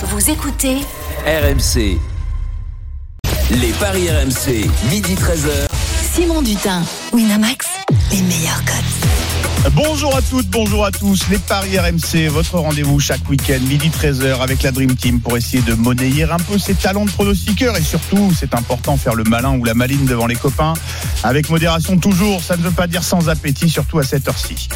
Vous écoutez RMC. Les paris RMC, midi 13h. Simon Dutin, Winamax, les meilleurs codes. Bonjour à toutes, bonjour à tous. Les Paris RMC, votre rendez-vous chaque week-end, midi 13h avec la Dream Team pour essayer de monnayer un peu ses talents de pronostiqueur et surtout, c'est important, faire le malin ou la maline devant les copains. Avec modération toujours, ça ne veut pas dire sans appétit, surtout à cette heure-ci.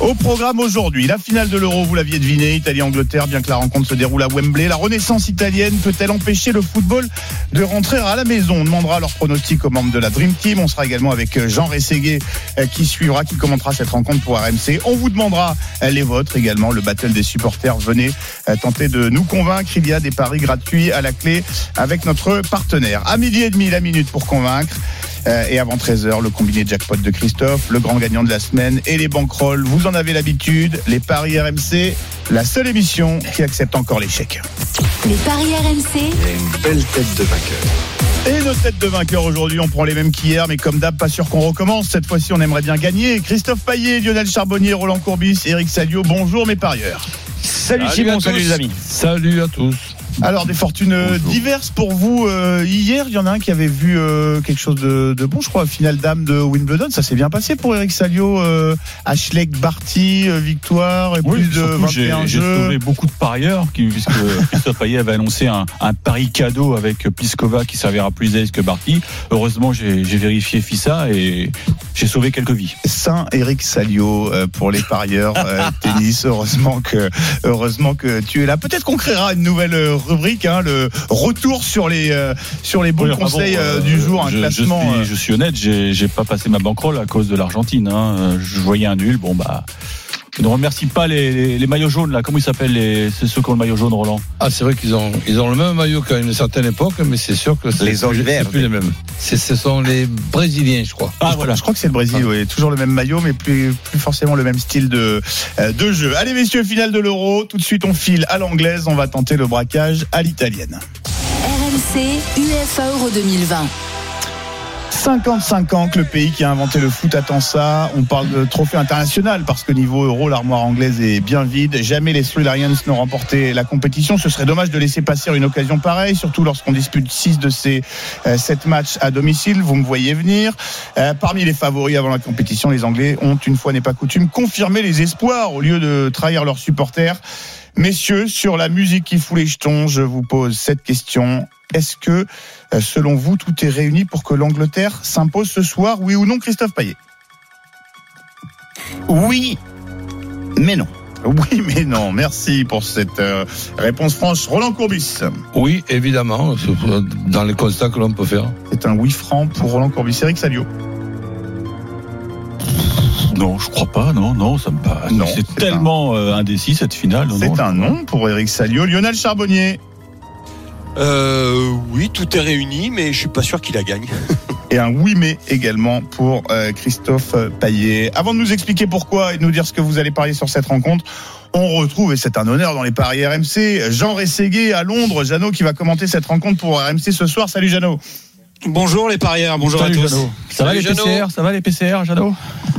Au programme aujourd'hui, la finale de l'Euro, vous l'aviez deviné, Italie-Angleterre, bien que la rencontre se déroule à Wembley. La renaissance italienne peut-elle empêcher le football de rentrer à la maison? On demandera leur pronostic aux membres de la Dream Team. On sera également avec Jean Rességuet euh, qui suivra, qui commentera cette rencontre On vous demandera euh, les vôtres également, le battle des supporters. Venez euh, tenter de nous convaincre. Il y a des paris gratuits à la clé avec notre partenaire. À midi et demi, la minute pour convaincre. Euh, et avant 13h, le combiné jackpot de Christophe, le grand gagnant de la semaine et les banquerolles. Vous en avez l'habitude. Les paris RMC, la seule émission qui accepte encore l'échec. Les paris RMC, une belle tête de vainqueur. Et nos têtes de vainqueurs aujourd'hui, on prend les mêmes qu'hier, mais comme d'hab, pas sûr qu'on recommence. Cette fois-ci, on aimerait bien gagner. Christophe Paillet, Lionel Charbonnier, Roland Courbis, Eric Salio, bonjour mes parieurs. Salut, Simon, salut les amis. Salut à tous. Alors des fortunes euh, diverses pour vous. Euh, hier, il y en a un qui avait vu euh, quelque chose de, de, bon, je crois, finale dame de Wimbledon. Ça s'est bien passé pour Eric Salio. Euh, Ashleigh Barty, victoire et oui, plus de 21 J'ai sauvé beaucoup de parieurs, qui, puisque Christophe Payet avait annoncé un, un, pari cadeau avec Pliskova qui servira plus d'aise que Barty. Heureusement, j'ai vérifié FISA et j'ai sauvé quelques vies. Saint Eric Salio pour les parieurs tennis. Heureusement que, heureusement que tu es là. Peut-être qu'on créera une nouvelle rubrique, hein, le retour sur les euh, sur les bons oui, conseils bon, euh, du jour, un je, classement. Je suis, je suis honnête, j'ai pas passé ma bankroll à cause de l'Argentine. Hein. Je voyais un nul, bon bah. Je ne remercie pas les, les, les, maillots jaunes là. Comment ils s'appellent les ceux qui ont le maillot jaune, Roland? Ah, c'est vrai qu'ils ont ils ont le même maillot qu'à une certaine époque, mais c'est sûr que les anges verts, plus les mêmes. Ce sont les Brésiliens, je crois. Ah voilà, je crois que c'est le Brésil. Ah. Oui, toujours le même maillot, mais plus plus forcément le même style de euh, de jeu. Allez messieurs, finale de l'Euro. Tout de suite, on file à l'anglaise. On va tenter le braquage à l'italienne. RMC UEFA Euro 2020. 55 ans que le pays qui a inventé le foot attend ça. On parle de trophée international parce que niveau euro, l'armoire anglaise est bien vide. Jamais les Three n'ont remporté la compétition. Ce serait dommage de laisser passer une occasion pareille, surtout lorsqu'on dispute 6 de ces euh, 7 matchs à domicile. Vous me voyez venir. Euh, parmi les favoris avant la compétition, les Anglais ont, une fois n'est pas coutume, confirmé les espoirs au lieu de trahir leurs supporters. Messieurs, sur la musique qui fout les jetons, je vous pose cette question. Est-ce que, selon vous, tout est réuni pour que l'Angleterre s'impose ce soir, oui ou non, Christophe Payet? Oui, mais non. Oui, mais non. Merci pour cette euh, réponse franche. Roland Courbis. Oui, évidemment, dans les constats que l'on peut faire. C'est un oui franc pour Roland Courbis. Eric Salio. Je crois pas. Non, non, ça me paraît. C'est tellement un... euh, indécis cette finale. C'est un non pour Eric Salio. Lionel Charbonnier. Euh, oui, tout est réuni, mais je suis pas sûr qu'il la gagne. et un oui mais également pour euh, Christophe Paillet. Avant de nous expliquer pourquoi et de nous dire ce que vous allez parier sur cette rencontre, on retrouve, et c'est un honneur dans les paris RMC, Jean Rességuet à Londres, Jeannot qui va commenter cette rencontre pour RMC ce soir. Salut Jeannot. Bonjour les parieurs, bonjour Salut à tous. Jeannot. Ça va les. PCR Ça va les PCR, Jeannot?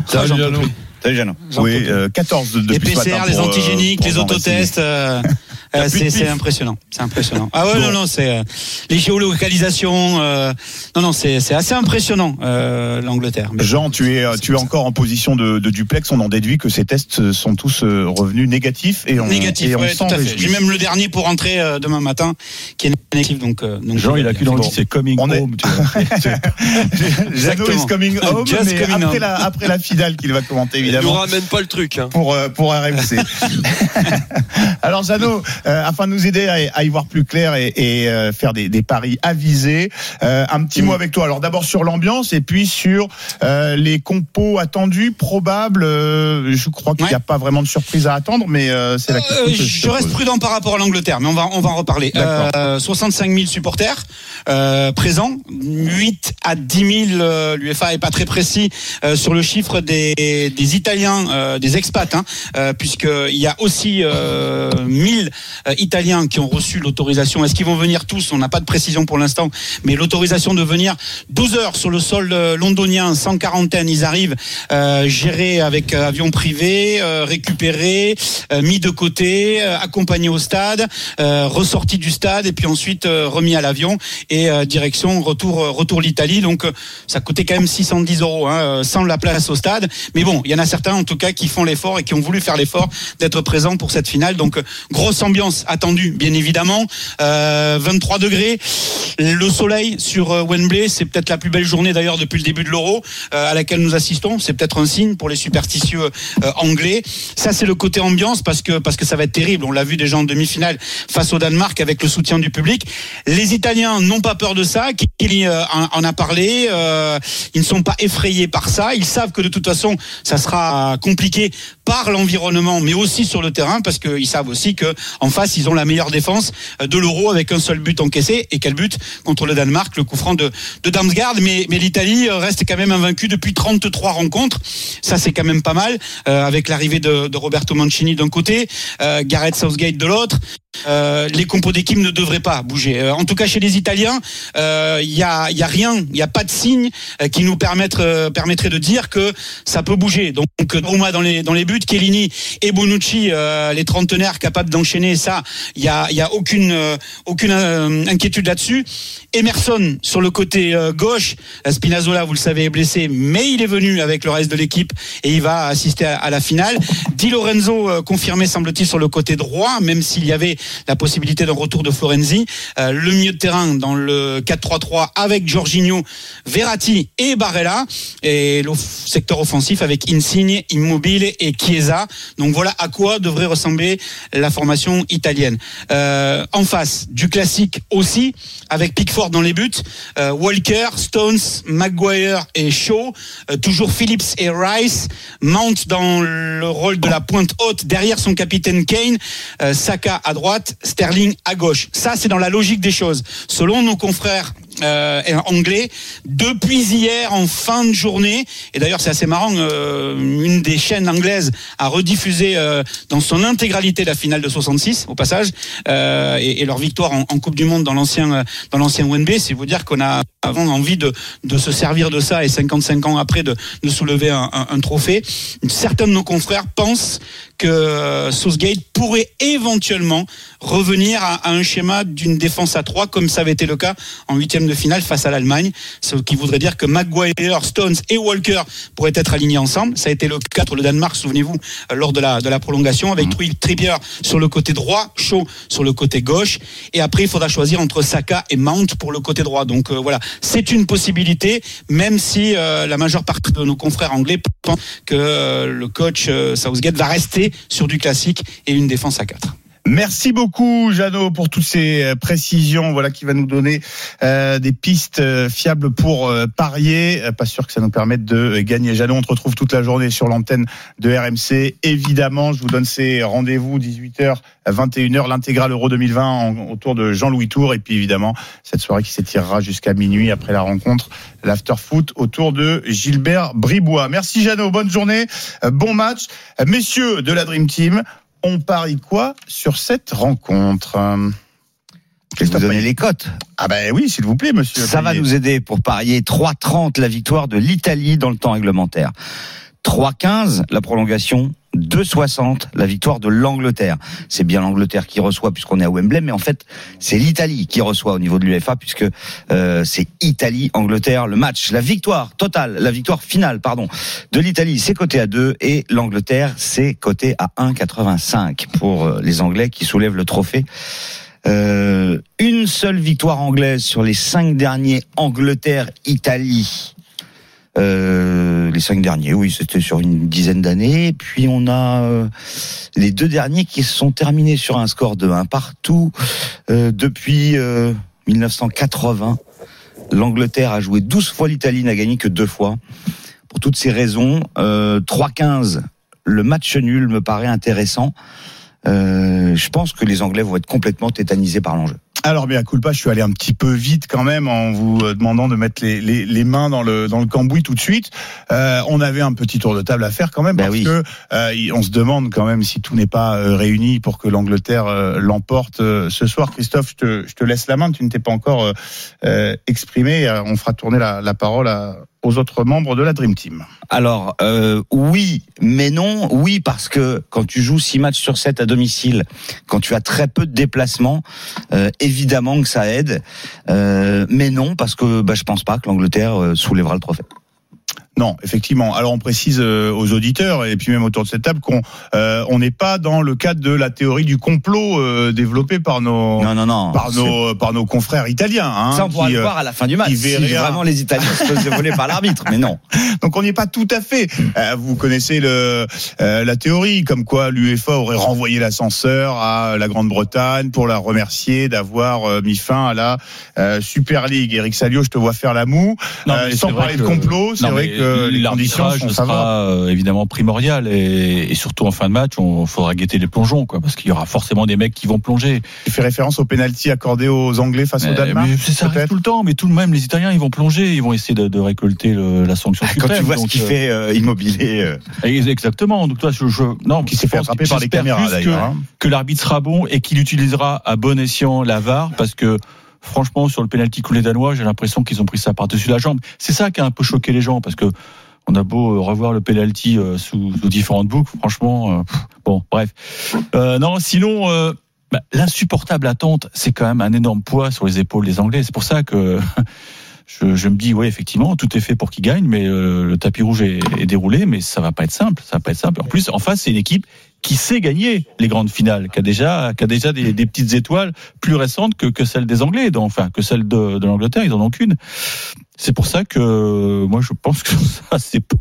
Salut Jeannot. Salut Jeannot. Oui, euh, 14 de Les PCR, les pour, antigéniques, euh, les autotests. Euh, euh, c'est impressionnant. C'est impressionnant. Ah ouais, bon. non, non, c'est euh, les géolocalisations. Euh, non, non, c'est assez impressionnant euh, l'Angleterre. Jean, tu es, tu es encore en position de, de, duplex. On en déduit que ces tests sont tous euh, revenus négatifs et on, négatif. et on ouais, tout à fait. J'ai même le dernier pour rentrer euh, demain matin qui est négatif. Donc, euh, donc Jean, il a qu'une envie, c'est coming on home. Jeannot is coming home, Just mais coming après, home. la, après la finale qu'il va commenter Il évidemment. nous ramène pas le truc. Hein. Pour, euh, pour RMC. Alors Jeannot, euh, afin de nous aider à, à, y voir plus clair et, et euh, faire des, des, paris avisés, euh, un petit mot avec toi. Alors d'abord sur l'ambiance et puis sur euh, les compos attendus, probables. euh, je crois qu'il n'y Ouais. a pas vraiment de surprise à attendre, mais euh, c'est la question. Euh, que je, je te reste prudent par rapport à l'Angleterre, mais on va on va en reparler. D'accord. Euh, 65 000 supporters euh, présents, 8 à 10 000. euh, L'UEFA est pas très précis euh, sur le chiffre des, des Italiens, euh, des expats, hein, euh, puisque il y a aussi euh, 1000 euh, italiens qui ont reçu l'autorisation. Est-ce qu'ils vont venir tous On n'a pas de précision pour l'instant, mais l'autorisation de venir 12 heures sur le sol euh, londonien, sans quarantaine, ils arrivent euh, gérés avec euh, avion privé, euh, récupérés, euh, mis de côté, accompagnés au stade, ressortis du stade et puis ensuite remis à l'avion et direction retour retour l'Italie. Donc ça coûtait quand même 610 euros hein, sans la place au stade. Mais bon, il y en a certains en tout cas qui font l'effort et qui ont voulu faire l'effort d'être présents pour cette finale. Donc grosse ambiance attendue, bien évidemment. Euh, 23 degrés, le soleil sur euh, Wembley, c'est peut-être la plus belle journée d'ailleurs depuis le début de l'Euro euh, à laquelle nous assistons. C'est peut-être un signe pour les superstitieux euh, anglais. Ça c'est le côté ambiance parce que parce que ça va être terrible. On l'a vu déjà en demi-finale face au Danemark avec le soutien du public. Les Italiens n'ont pas peur de ça. Kelly euh, en, en a parlé. Euh, ils ne sont pas effrayés par ça. Ils savent que de toute façon, ça sera compliqué par l'environnement, mais aussi sur le terrain, parce qu'ils savent aussi que en face, ils ont la meilleure défense de l'Euro avec un seul but encaissé. Et quel but contre le Danemark, le coup franc de, de Damsgaard. Mais, l'Italie reste quand même invaincue depuis 33 rencontres. Ça, c'est quand même pas mal, euh, avec l'arrivée de, de Roberto Mancini d'un côté, euh, Gareth Southgate de l'autre. Euh, les compos d'équipe ne devraient pas bouger. Euh, en tout cas, chez les Italiens, il y, a, y a rien, il n'y a pas de signe euh, qui nous euh, permettrait de dire que ça peut bouger. Donc, Roma dans les, dans les buts, Chiellini et Bonucci, euh, les trentenaires capables d'enchaîner ça, il y a, y a aucune, euh, euh, inquiétude là-dessus. Emerson sur le côté euh, gauche, Spinazzola, vous le savez, est blessé, mais il est venu avec le reste de l'équipe et il va assister à, la finale. Di Lorenzo euh, confirmé semble-t-il sur le côté droit, même s'il y avait la possibilité d'un retour de Florenzi. Euh, le milieu de terrain dans le 4-3-3 avec Jorginho, Verratti et Barella. Et le secteur offensif avec Insigne, Immobile et Chiesa. Donc voilà à quoi devrait ressembler la formation italienne. Euh, en face, du classique aussi, avec Pickford dans les buts, euh, Walker, Stones, Maguire et Shaw, toujours Phillips et Rice, Mount dans le rôle de la pointe haute derrière son capitaine Kane, Saka à droite, Sterling à gauche. Ça, c'est dans la logique des choses. Selon nos confrères euh, anglais depuis hier en fin de journée. Et d'ailleurs c'est assez marrant euh, une des chaînes anglaises a rediffusé euh, dans son intégralité la finale de 66 au passage euh, et, et, leur victoire en, Coupe du Monde dans l'ancien euh, dans l'ancien Wembley. C'est vous dire qu'on a avant envie de, de se servir de ça et 55 ans après de, de soulever un, un, un trophée. Certains de nos confrères pensent que Southgate pourrait éventuellement revenir à, à un schéma d'une défense à 3 comme ça avait été le cas en huitième de finale face à l'Allemagne, ce qui voudrait dire que Maguire, Stones et Walker pourraient être alignés ensemble. Ça a été le cas pour le Danemark, souvenez-vous, lors de la, de la prolongation, avec mmh. Trippier sur le côté droit, Shaw sur le côté gauche, et après il faudra choisir entre Saka et Mount pour le côté droit. Donc euh, voilà, c'est une possibilité, même si euh, la majeure partie de nos confrères anglais pensent que euh, le coach Southgate va rester sur du classique et une défense à 4. Merci beaucoup, Jeannot, pour toutes ces précisions. Voilà qui va nous donner euh, des pistes euh, fiables pour euh, parier. Pas sûr que ça nous permette de gagner. Jeannot, on te retrouve toute la journée sur l'antenne de RMC. Évidemment, je vous donne ces rendez-vous 18h, 21h, l'intégrale Euro 2020 en, autour de Jean-Louis Tour. Et puis évidemment, cette soirée qui s'étirera jusqu'à minuit après la rencontre, l'after foot autour de Gilbert Bribois. Merci, Jeannot. Bonne journée. Bon match. Messieurs de la Dream Team, on parie quoi sur cette rencontre? Je vais vous donner les cotes? Ah ben oui, s'il vous plaît, monsieur. Ça va nous aider pour parier 3,30 la victoire de l'Italie dans le temps réglementaire. 3,15 la prolongation 2,60 la victoire de l'Angleterre. C'est bien l'Angleterre qui reçoit puisqu'on est à Wembley, mais en fait c'est l'Italie qui reçoit au niveau de l'UEFA puisque euh, c'est Italie-Angleterre le match. La victoire totale, la victoire finale, pardon, de l'Italie c'est coté à 2 et l'Angleterre c'est coté à 1,85 pour euh, les Anglais qui soulèvent le trophée. Euh, une seule victoire anglaise sur les cinq derniers Angleterre-Italie. Euh, les cinq derniers, oui, c'était sur une dizaine d'années. Puis on a euh, les deux derniers qui se sont terminés sur un score de 1 partout euh, depuis 1980. L'Angleterre a joué 12 fois, l'Italie n'a gagné que deux fois. Pour toutes ces raisons, 3-15, le match nul me paraît intéressant. Euh, je pense que les Anglais vont être complètement tétanisés par l'enjeu. Alors, bien, culpa, je suis allé un petit peu vite quand même en vous euh, demandant de mettre les, les, les mains dans le, dans le cambouis tout de suite. Euh, on avait un petit tour de table à faire quand même Ben parce oui. que euh, on se demande quand même si tout n'est pas euh, réuni pour que l'Angleterre euh, l'emporte euh, ce soir. Christophe, je te, je te laisse la main. Tu ne t'es pas encore exprimé. On fera tourner la, la parole à- aux autres membres de la Dream Team. Alors euh, oui, mais non. Oui parce que quand tu joues 6 matchs sur 7 à domicile, quand tu as très peu de déplacements, euh, évidemment que ça aide. Euh, mais non parce que bah, je pense pas que l'Angleterre euh, soulèvera le trophée. Non, effectivement. Alors on précise euh, aux auditeurs et puis même autour de cette table qu'on euh, on n'est pas dans le cadre de la théorie du complot euh, développée par nos Non non non. par nos par nos confrères italiens. Hein, ça on pourra qui, le euh, voir à la fin du match. Si vraiment les Italiens se faisaient voler par l'arbitre, mais non. Donc on n'y est pas tout à fait. Euh, vous connaissez le, euh, la théorie, comme quoi l'UEFA aurait renvoyé l'ascenseur à la Grande-Bretagne pour la remercier d'avoir euh, mis fin à la euh, Super League. Eric Salio, je te vois faire la moue. Non, sans parler de que- complot, c'est vrai mais que les conditions l'arbitrage sont sera euh, évidemment primordial et, et surtout en fin de match, on faudra guetter les plongeons, quoi, parce qu'il y aura forcément des mecs qui vont plonger. Tu fais référence au penalty accordé aux Anglais face au Danemark mais ça tout le temps, mais tout de même, les Italiens, ils vont plonger, ils vont essayer de, de récolter le- la sanction Quand suprême. tu vois ce qu'il euh, fait euh, immobilier. euh, Exactement. Donc toi, je, je non, Qui s'est fait attraper par les caméras que- d'ailleurs. hein. que l'arbitre sera bon et qu'il utilisera à bon escient la VAR parce que franchement sur le penalty coulé danois j'ai l'impression qu'ils ont pris ça par-dessus la jambe. C'est ça qui a un peu choqué les gens parce que on a beau euh, revoir le penalty euh, sous, différentes boucles franchement euh, bon bref. Non sinon bah, l'insupportable attente c'est quand même un énorme poids sur les épaules des Anglais. C'est pour ça que je, je me dis oui effectivement tout est fait pour qu'ils gagnent mais euh, le tapis rouge est, est déroulé mais ça va pas être simple ça va pas être simple en plus en face c'est une équipe qui sait gagner les grandes finales, qui a déjà, qui a déjà des, des petites étoiles plus récentes que, que celles des Anglais, enfin que celles de, de l'Angleterre, ils en ont qu'une. C'est pour ça que moi je pense que ça c'est pas,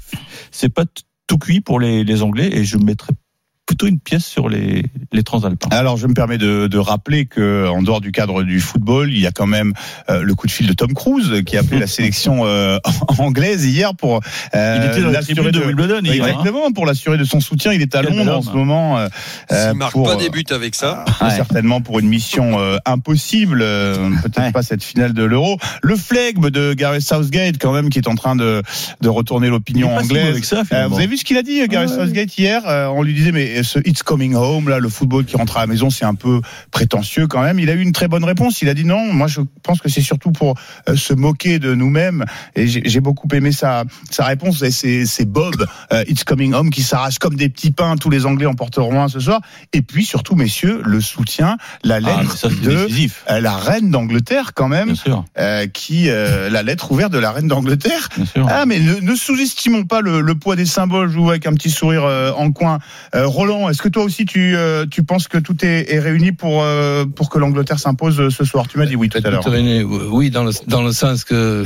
c'est pas tout cuit pour les, les Anglais et je mettrais plutôt une pièce sur les, les Transalpins. Alors, je me permets de, de rappeler que, en dehors du cadre du football, il y a quand même euh, le coup de fil de Tom Cruise qui a appelé la sélection euh, anglaise hier pour euh, Il était dans la l'assurer tribune de de- Wimbledon hier. hein. Pour l'assurer de son soutien. Il est à Quel Londres en ce moment. euh, euh, marque pour, pas euh, des buts avec ça. euh, certainement pour une mission euh, impossible, euh, peut-être Ouais. pas cette finale de l'Euro. Le flegme de Gareth Southgate quand même qui est en train de, de retourner l'opinion si anglaise. ça, Euh, vous avez vu ce qu'il a dit, Gareth Southgate hier Euh, On lui disait mais ce It's coming home là, le football qui rentre à la maison, c'est un peu prétentieux quand même. Il a eu une très bonne réponse. Il a dit non. Moi, je pense que c'est surtout pour euh, se moquer de nous-mêmes. Et j'ai beaucoup aimé sa sa réponse. Et C'est Bob euh, It's coming home qui s'arrache comme des petits pains. Tous les Anglais en porteront un ce soir. Et puis surtout, messieurs, le soutien, la Ah, lettre ça de euh, la reine d'Angleterre quand même, bien sûr, euh, qui la lettre ouverte de la reine d'Angleterre. Ah mais ne, ne sous-estimons pas le, le poids des symboles. Je vous vois avec un petit sourire en coin. Euh, Est-ce que toi aussi tu euh, tu penses que tout est, est réuni pour euh, pour que l'Angleterre s'impose euh, ce soir? Tu m'as dit oui tout à l'heure. Oui, dans le, dans le sens que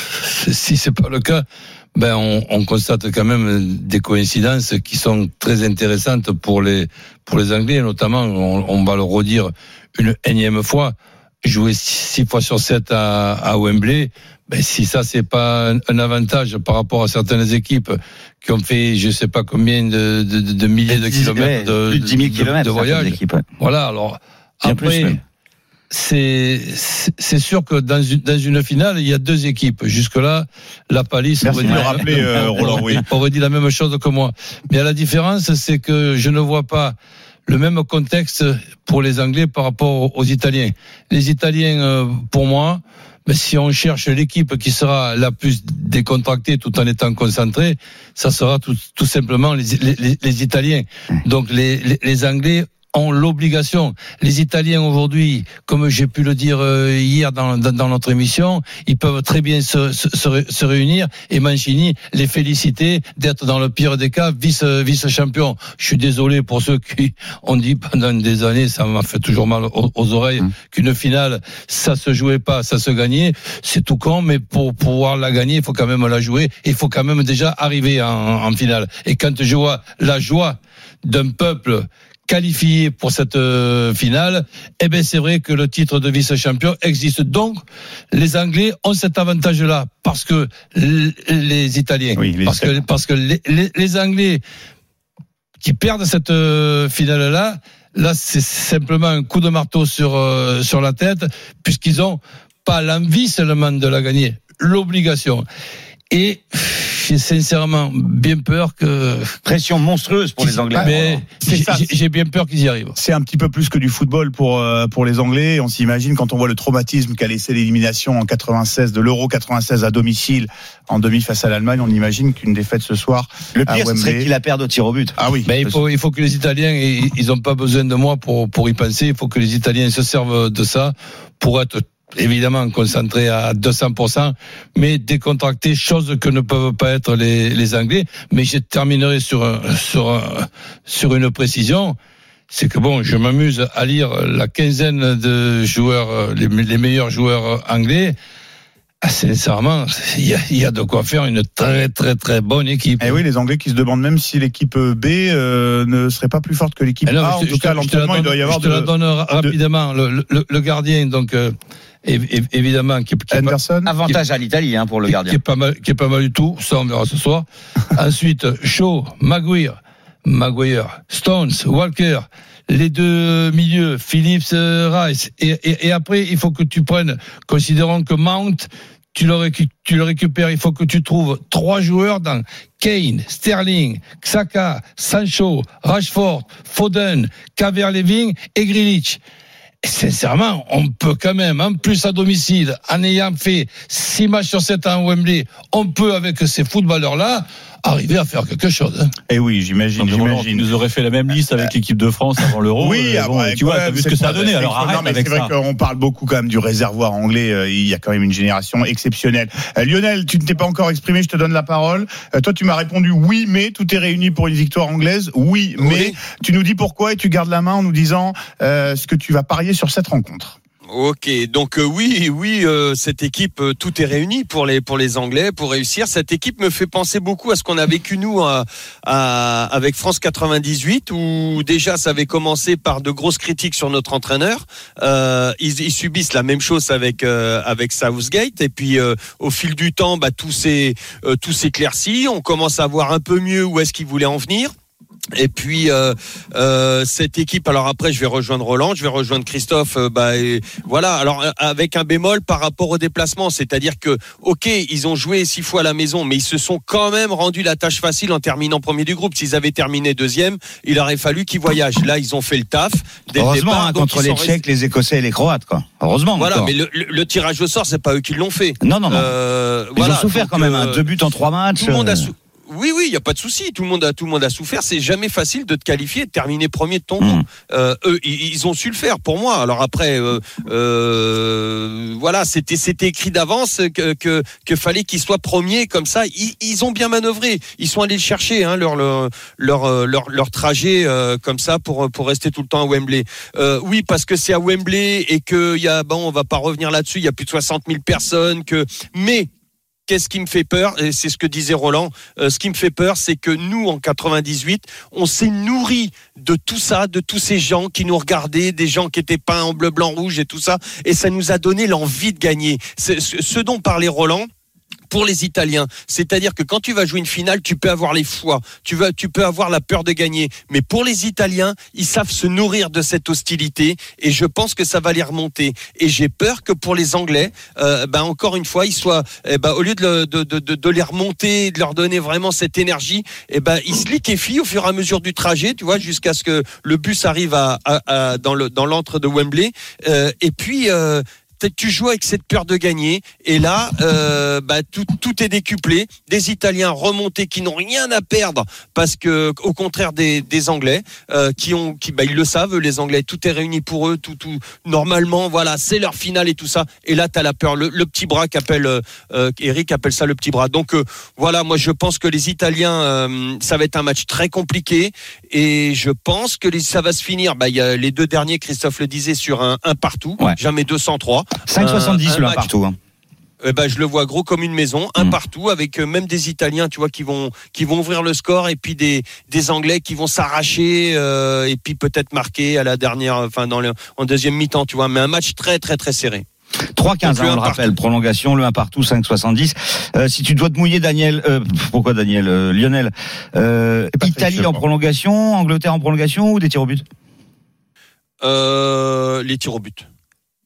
si c'est pas le cas, ben on, on constate quand même des coïncidences qui sont très intéressantes pour les pour les Anglais, notamment. On, va le redire une énième fois. Jouer six fois sur sept à, à Wembley, ben si ça c'est pas un, un avantage par rapport à certaines équipes qui ont fait je sais pas combien de, de, de- de milliers de kilomètres de, plus de 10 000 de- kilomètres de certaines voyage. ouais. Voilà, alors Bien après, c'est c'est sûr que dans une, dans une finale, il y a deux équipes. Jusque-là, la palisse Merci aurait de dit, le rappeler, euh, Roland, oui. aurait dit la même chose que moi. Mais la différence, c'est que je ne vois pas le même contexte pour les Anglais par rapport aux Italiens. Les Italiens, euh, pour moi, ben, si on cherche l'équipe qui sera la plus décontractée tout en étant concentrée, ça sera tout, tout simplement les, les, les- les Italiens. Donc les Anglais ont l'obligation. Les Italiens aujourd'hui, comme j'ai pu le dire euh, hier dans, dans, dans notre émission, ils peuvent très bien se, se, se ré- se réunir et Mancini les féliciter d'être dans le pire des cas vice vice champion. Je suis désolé pour ceux qui ont dit pendant des années, ça m'a fait toujours mal aux, aux oreilles qu'une finale ça se jouait pas, ça se gagnait. C'est tout con, mais pour pouvoir la gagner, il faut quand même la jouer. Il faut quand même déjà arriver en, en finale. Et quand je vois la joie d'un peuple qualifié pour cette euh, finale, eh ben c'est vrai que le titre de vice-champion existe. Donc, les Anglais ont cet avantage-là parce que les Italiens, Oui, les parce que parce que les, les- les Anglais qui perdent cette euh, finale-là, Là, c'est simplement un coup de marteau sur euh, sur la tête, puisqu'ils ont pas l'envie seulement de la gagner, l'obligation. Et j'ai sincèrement bien peur que. Pression monstrueuse pour les Anglais. Mais j'ai- bien peur qu'ils y arrivent. C'est un petit peu plus que du football pour euh, pour les Anglais. On s'imagine quand on voit le traumatisme qu'a laissé l'élimination en 96 de l'Euro 96 à domicile en demi face à l'Allemagne. On imagine qu'une défaite ce soir. Le à pire, ce serait Wembley. qu'il la perde au tir au but. Ah oui. Ben, il faut, il faut que les Italiens, ils ils ont pas besoin de moi pour, pour y penser. Il faut que les Italiens se servent de ça pour être évidemment concentrés à 200%, mais décontractés, chose que ne peuvent pas être les, les Anglais. Mais je terminerai sur, sur, sur une précision. C'est que bon, je m'amuse à lire la quinzaine de joueurs, les, les meilleurs joueurs anglais. Ah, sincèrement, il y, a, il y a de quoi faire une très très très bonne équipe. Eh oui, les Anglais qui se demandent même si l'équipe B euh, ne serait pas plus forte que l'équipe A. En tout cas, la l'entraînement, il donne- doit y avoir Je te la de donne ra- rapidement. Le, le- le gardien, donc, euh, évidemment, qui, qui pas- Anderson. Avantage à l'Italie hein, pour le gardien. Qui est pas mal, qui est pas mal du tout. Ça, on verra ce soir. Ensuite, Shaw, Maguire, Maguire, Stones, Walker. Les deux milieux, Phillips, euh, Rice. Et, et, et après, il faut que tu prennes, considérons que Mount, tu le, récu- tu le récupères, il faut que tu trouves trois joueurs dans Kane, Sterling, Xhaka, Sancho, Rashford, Foden, Calvert-Levin et Grealish. Sincèrement, on peut quand même, en plus à domicile, en ayant fait six matchs sur sept à Wembley, on peut avec ces footballeurs-là arriver à faire quelque chose. hein. Eh oui, j'imagine, Non, mais tu j'imagine. nous aurais fait la même liste avec l'équipe de France avant l'Euro. Oui, Euh, ah bon, ouais, tu vois, même, vu ce que ça a donné. Alors Non, arrête mais avec c'est ça. vrai qu'on parle beaucoup quand même du réservoir anglais. euh, Il y a quand même une génération exceptionnelle. Euh, Lionel, tu ne t'es pas encore exprimé, je te donne la parole. Euh, toi, tu m'as répondu oui, mais tout est réuni pour une victoire anglaise. Oui, mais Oui. tu nous dis pourquoi et tu gardes la main en nous disant euh, ce que tu vas parier sur cette rencontre. Ok, donc euh, oui, oui, euh, cette équipe, euh, tout est réuni pour les pour les Anglais pour réussir. Cette équipe me fait penser beaucoup à ce qu'on a vécu nous avec France 98, où déjà ça avait commencé par de grosses critiques sur notre entraîneur. Ils, subissent la même chose avec avec Southgate, et puis au fil du temps, bah, tout s'éclaircit. On commence à voir un peu mieux où est-ce qu'ils voulaient en venir. Et puis euh, euh, cette équipe. Alors après, je vais rejoindre Roland, je vais rejoindre Christophe. euh, bah et voilà. Alors euh, avec un bémol par rapport au déplacement, c'est-à-dire que ok, ils ont joué six fois à la maison, mais ils se sont quand même rendu la tâche facile en terminant premier du groupe. S'ils avaient terminé deuxième, il aurait fallu qu'ils voyagent. Là, ils ont fait le taf. Dès le Heureusement, départ, hein, contre les Tchèques, les Écossais et les Croates, quoi. Heureusement. Voilà, encore. mais le, le- le tirage au sort, c'est pas eux qui l'ont fait. Non, non, non. Euh, Ils voilà, ont souffert donc, quand même. euh, hein, Deux buts en trois matchs. tout le monde a euh, sou- Oui, oui, il y a pas de souci. Tout le monde a tout le monde a souffert. C'est jamais facile de te qualifier, et de terminer premier de ton Mm. groupe. Euh, eux, ils, ils ont su le faire pour moi. Alors après, euh, euh, voilà, c'était c'était écrit d'avance que que, que fallait qu'ils soient premiers comme ça. Ils, ils ont bien manœuvré. Ils sont allés le chercher hein, leur, leur leur euh, leur leur trajet euh, comme ça pour pour rester tout le temps à Wembley. Euh, oui, parce que c'est à Wembley et que y a bon, on va pas revenir là-dessus. Il y a plus de 60 000 personnes. Que mais Qu'est-ce qui me fait peur? Et c'est ce que disait Roland. euh, ce qui me fait peur, c'est que nous, en 98, on s'est nourri de tout ça, de tous ces gens qui nous regardaient, des gens qui étaient peints en bleu, blanc, rouge et tout ça, et ça nous a donné l'envie de gagner. Ce dont parlait Roland pour les Italiens. C'est-à-dire que quand tu vas jouer une finale, tu peux avoir les foies, tu, vas, tu peux avoir la peur de gagner. Mais pour les Italiens, ils savent se nourrir de cette hostilité et je pense que ça va les remonter. Et j'ai peur que pour les Anglais, euh, ben encore une fois, ils soient, eh ben, au lieu de, de, de, de, les remonter, de leur donner vraiment cette énergie, eh ben, ils se liquéfient au fur et à mesure du trajet, tu vois, jusqu'à ce que le bus arrive à, à- à- dans le dans de Wembley. Euh, et puis, euh, tu joues avec cette peur de gagner. Et là euh, bah, tout, tout est décuplé. Des Italiens remontés qui n'ont rien à perdre parce que au contraire des, des Anglais euh, qui ont qui bah, ils le savent les Anglais tout est réuni pour eux tout tout normalement voilà c'est leur finale et tout ça. Et là tu as la peur. Le, le petit bras qu'appelle euh, euh, Eric appelle ça le petit bras. Donc euh, voilà moi je pense que les Italiens euh, ça va être un match très compliqué. Et je pense que les- ça va se finir. Bah, il y a les deux derniers Christophe le disait sur un, un partout. Ouais. jamais 203 5,70 un le match. partout. hein. eh ben, je le vois gros comme une maison, un Mm. partout, avec euh, même des Italiens, tu vois, qui vont qui vont ouvrir le score, et puis des des Anglais qui vont s'arracher, euh, et puis peut-être marquer à la dernière, enfin dans le en deuxième mi-temps, tu vois. Mais un match très très très serré. 3-15, Donc, hein, le on un le rappelle. Prolongation, le 1 partout, 5,70. Euh, si tu dois te mouiller, Daniel, euh, pourquoi Daniel euh, Lionel euh, Italie en prolongation, Angleterre en prolongation ou des tirs au but? Euh, les tirs au but.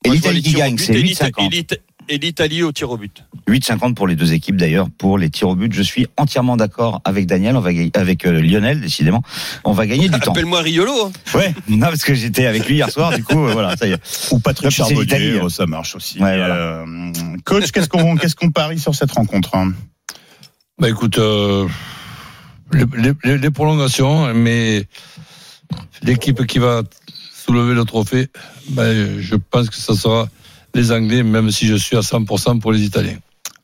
Et l'Italie qui gagne, c'est et l'Ita- 8,50. et l'Ita- Et l'Italie au tir au but. 8,50 pour les deux équipes d'ailleurs pour les tirs au but. Je suis entièrement d'accord avec Daniel, on va gagner, avec euh, Lionel décidément. On va gagner du temps. Appelle-moi Riolo. hein. Ouais, non parce que j'étais avec lui hier soir, du coup euh, voilà, ça y est. Ou Patrick Charbonnier, oh, ça marche aussi. Ouais, voilà. Euh, coach, qu'est-ce qu'on qu'est-ce qu'on parie sur cette rencontre hein? Bah écoute, euh, les, les- les prolongations, mais l'équipe qui va soulever le trophée, ben, je pense que ce sera les Anglais, même si je suis à 100% pour les Italiens.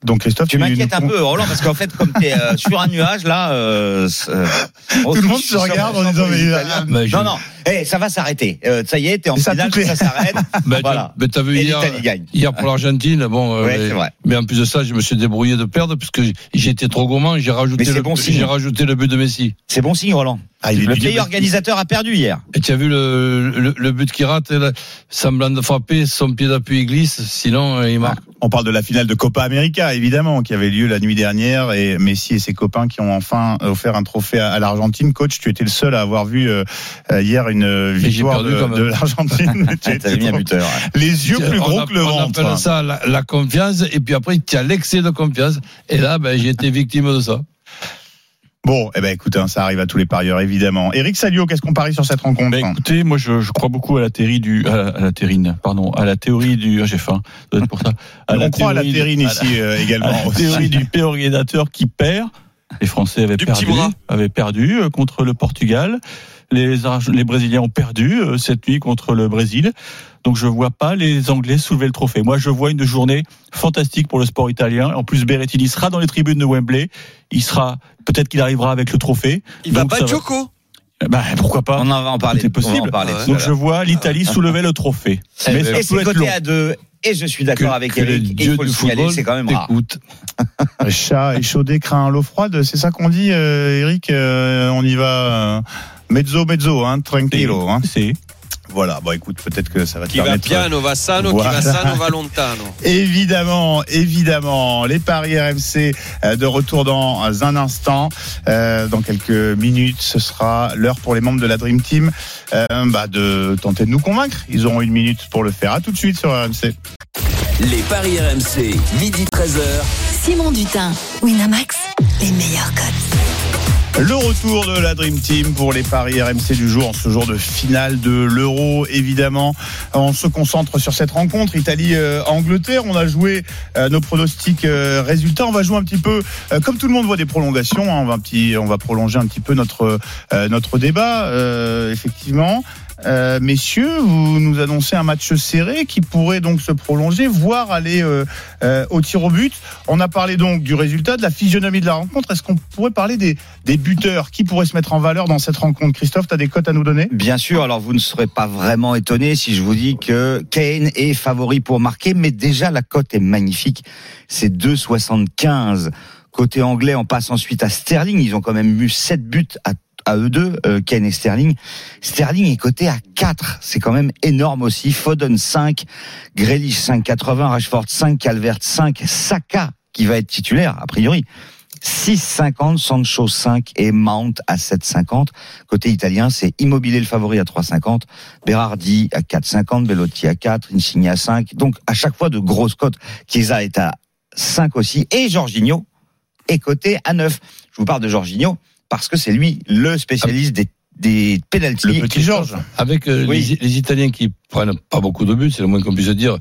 Donc Christophe, Tu m'inquiètes un peu Roland parce qu'en fait comme tu es sur un nuage là euh, euh, Tout le monde se regarde en disant mais Non non, eh, ça va s'arrêter. Euh, ça y est, t'es en finale, ça s'arrête. ben, voilà. ben, t'as vu Et hier, hier pour l'Argentine, bon, euh, Ouais, mais, c'est vrai. mais en plus de ça, je me suis débrouillé de perdre puisque j'étais trop gourmand, j'ai rajouté, le, bon j'ai rajouté le but de Messi. C'est bon signe Roland. Ah, Le pays organisateur a perdu hier. Et tu as vu le, le, le but qui rate, là, semblant de frapper, son pied d'appui il glisse, sinon euh, il marque. On parle de la finale de Copa América, évidemment, qui avait lieu la nuit dernière, et Messi et ses copains qui ont enfin offert un trophée à, à l'Argentine. Coach, tu étais le seul à avoir vu euh, hier une euh, j'ai victoire perdu de, de l'Argentine. Ah, ouais. Les yeux plus On gros que le on ventre. appelle ça la, la confiance, et puis après, tu as l'excès de confiance. Et là, ben, j'ai été victime de ça. Bon, eh ben écoute, hein, ça arrive à tous les parieurs, évidemment. Eric Salio, qu'est-ce qu'on parie sur cette rencontre Bah, écoutez, moi je, je crois beaucoup à la théorie du à la, à la terrine, pardon, à la théorie du ah, j'ai faim, ça doit être pour ça. On croit à la à la- ici euh, également. à la théorie du pays organisateur qui perd. Les Français avaient Du perdu, avaient perdu euh, contre le Portugal. Les, Brésiliens ont perdu euh, cette nuit contre le Brésil. Donc je vois pas les Anglais soulever le trophée. Moi je vois une journée fantastique pour le sport italien. En plus Berrettini sera dans les tribunes de Wembley. Il sera peut-être qu'il arrivera avec le trophée. Il va pas Joko? Bah, pourquoi pas? On en va en parler. Tout est possible. Parler Ah Donc je vois l'Italie soulever le trophée. Eh Mais ça Et c'est peut être côté long. à deux. Et je suis d'accord avec Eric. Il faut le du signaler, football c'est quand même rare. Chat échaudé craint l'eau froide, c'est ça qu'on dit, euh, Eric Euh, On y va euh, mezzo mezzo, hein, tranquillo. Hein. C'est Voilà, bon écoute, peut-être que ça va te Qui va permettre. piano, va sano, Voilà. qui va sano, va lontano. Évidemment, évidemment, les paris RMC euh, de retour dans un instant, Euh, dans quelques minutes, ce sera l'heure pour les membres de la Dream Team euh, bah, de tenter de nous convaincre. Ils auront une minute pour le faire. À tout de suite sur RMC. Les paris RMC, midi 13h. Simon Dutin, Winamax, les meilleurs cotes. Le retour de la Dream Team pour les paris RMC du jour, en ce jour de finale de l'Euro, évidemment. On se concentre sur cette rencontre Italie-Angleterre. On a joué euh, nos pronostics euh, résultats. On va jouer un petit peu, euh, comme tout le monde voit des prolongations. hein, on va un petit, on va prolonger un petit peu notre notre débat, effectivement. Euh, messieurs, vous nous annoncez un match serré qui pourrait donc se prolonger, voire aller euh, euh, au tir au but. On a parlé donc du résultat, de la physionomie de la rencontre. Est-ce qu'on pourrait parler des, des buteurs? Qui pourrait se mettre en valeur dans cette rencontre? Christophe, tu as des cotes à nous donner? Bien sûr, alors vous ne serez pas vraiment étonné si je vous dis que Kane est favori pour marquer, mais déjà la cote est magnifique. C'est 2,75. Côté anglais, on passe ensuite à Sterling. Ils ont quand même eu 7 buts à, à eux deux, euh, Kane et Sterling. Sterling est coté à 4. C'est quand même énorme aussi. Foden 5, Grealish 5,80, Rashford 5, Calvert 5, Saka qui va être titulaire a priori. 6,50, Sancho 5 et Mount à 7,50. Côté italien, c'est Immobilier le favori à 3,50, Berardi à 4,50, Bellotti à 4, Insigne à 5. Donc à chaque fois de grosses cotes. Chiesa est à 5 aussi et Jorginho est coté à 9. Je vous parle de Jorginho parce que c'est lui le spécialiste des des pénalties. Le petit Georges. Avec euh, Oui. les, les Italiens qui prennent pas beaucoup de buts, c'est le moins qu'on puisse dire.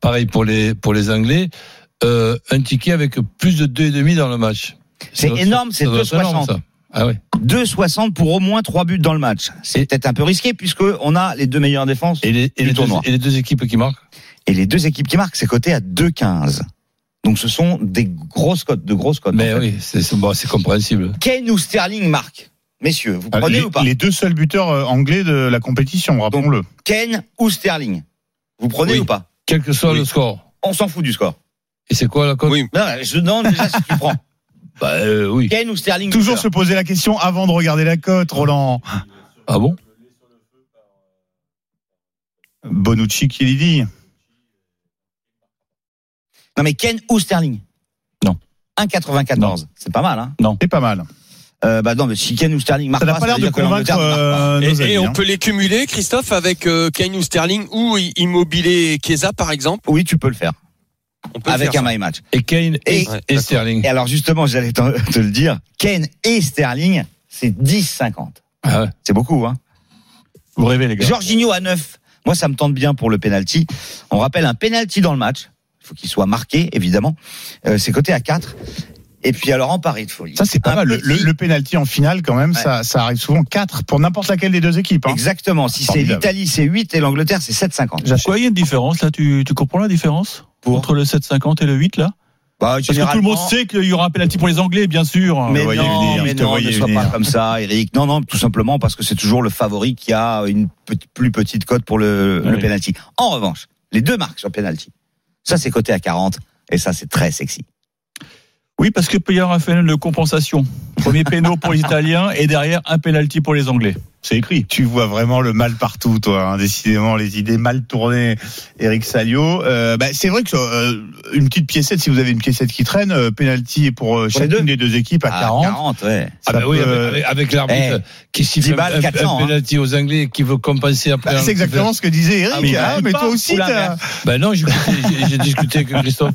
Pareil pour les pour les Anglais, euh, un ticket avec plus de 2,5 dans le match. C'est énorme, c'est ça doit être énorme, 2,60. ça. Ah ouais. 2,60 pour au moins 3 buts dans le match. C'est Et- peut-être un peu risqué puisque on a les deux meilleures défenses Et les, et Du les deux, et les deux équipes qui marquent? Et les deux équipes qui marquent, c'est coté à 2,15. Donc ce sont des grosses cotes, de grosses cotes. Mais en fait. oui, c'est bon, compréhensible. Kane ou Sterling marque Messieurs, vous prenez Ah, les, ou pas? les deux seuls buteurs euh, anglais de la compétition, rappelons-le. Kane ou Sterling? Vous prenez Oui. ou pas? Quel que soit Oui. le score. On s'en fout du score. Et c'est quoi la cote? Oui. Non, je demande déjà si tu prends. Bah euh, oui. Kane ou Sterling Toujours buteur se poser la question avant de regarder la cote, Roland. Ah bon? Bonucci qui l'y dit. Non mais Kane ou Sterling Non. 1,94. C'est pas mal, hein C'est pas mal. Euh, bah non, mais si Kane ou Sterling marque Ça n'a pas, pas l'air de convaincre euh, Et, nos et amis, on hein. peut les cumuler, Christophe, avec euh, Kane ou Sterling ou Immobilier Chiesa, par exemple? Oui, tu peux le faire On peut le avec faire, un ça. my match. Et Kane et, Et- et d'accord. Sterling. Et alors justement, j'allais te le dire, Kane et Sterling, c'est 10-50. Ah ouais. C'est beaucoup, hein. Vous rêvez, les gars. Jorginho à 9. Moi, ça me tente bien pour le penalty. On rappelle un penalty dans le match. Il faut qu'il soit marqué, évidemment. Euh, c'est coté à 4. Et puis alors en pari de folie. Ça, c'est pas Un mal. Le, petit- le, le penalty en finale, quand même, Ouais. ça, ça arrive souvent 4 pour n'importe laquelle des deux équipes. Hein. Exactement. Si c'est l'Italie, c'est 8 et l'Angleterre, c'est 7,50. J'achète. Pourquoi il y a une différence là? Tu, tu comprends la différence? Pour entre le 7,50 et le 8 là? Bah, Parce que tout le monde sait qu'il y aura un penalty pour les Anglais, bien sûr. Mais voyais non, venir, mais je te non, ne sois venir. pas comme ça, Eric. Non, non, tout simplement parce que c'est toujours le favori qui a une plus petite cote pour le, le Oui. penalty. En revanche, les deux marques sur penalty, ça c'est coté à 40 et ça c'est très sexy. Oui, parce que peut y avoir un phénomène de compensation. Premier péno pour les Italiens et derrière un penalty pour les Anglais. C'est écrit. Tu vois vraiment le mal partout, toi. hein. Décidément, les idées mal tournées, Eric Salio. Euh, bah, c'est vrai que euh, une petite piécette, si vous avez une piécette qui traîne, euh, penalty pour, euh, Pour les chacune deux des deux équipes à À 40. 40, ouais. Ah bah oui, peut- avec, avec- avec l'arbitre qui siffle 10 un, un- 400, un hein. penalty aux Anglais qui veut compenser après. Bah, c'est exactement ce que disait Eric. Ah, mais hein, arrête mais toi aussi. Ben non, j'ai j'ai- j'ai discuté avec Christophe.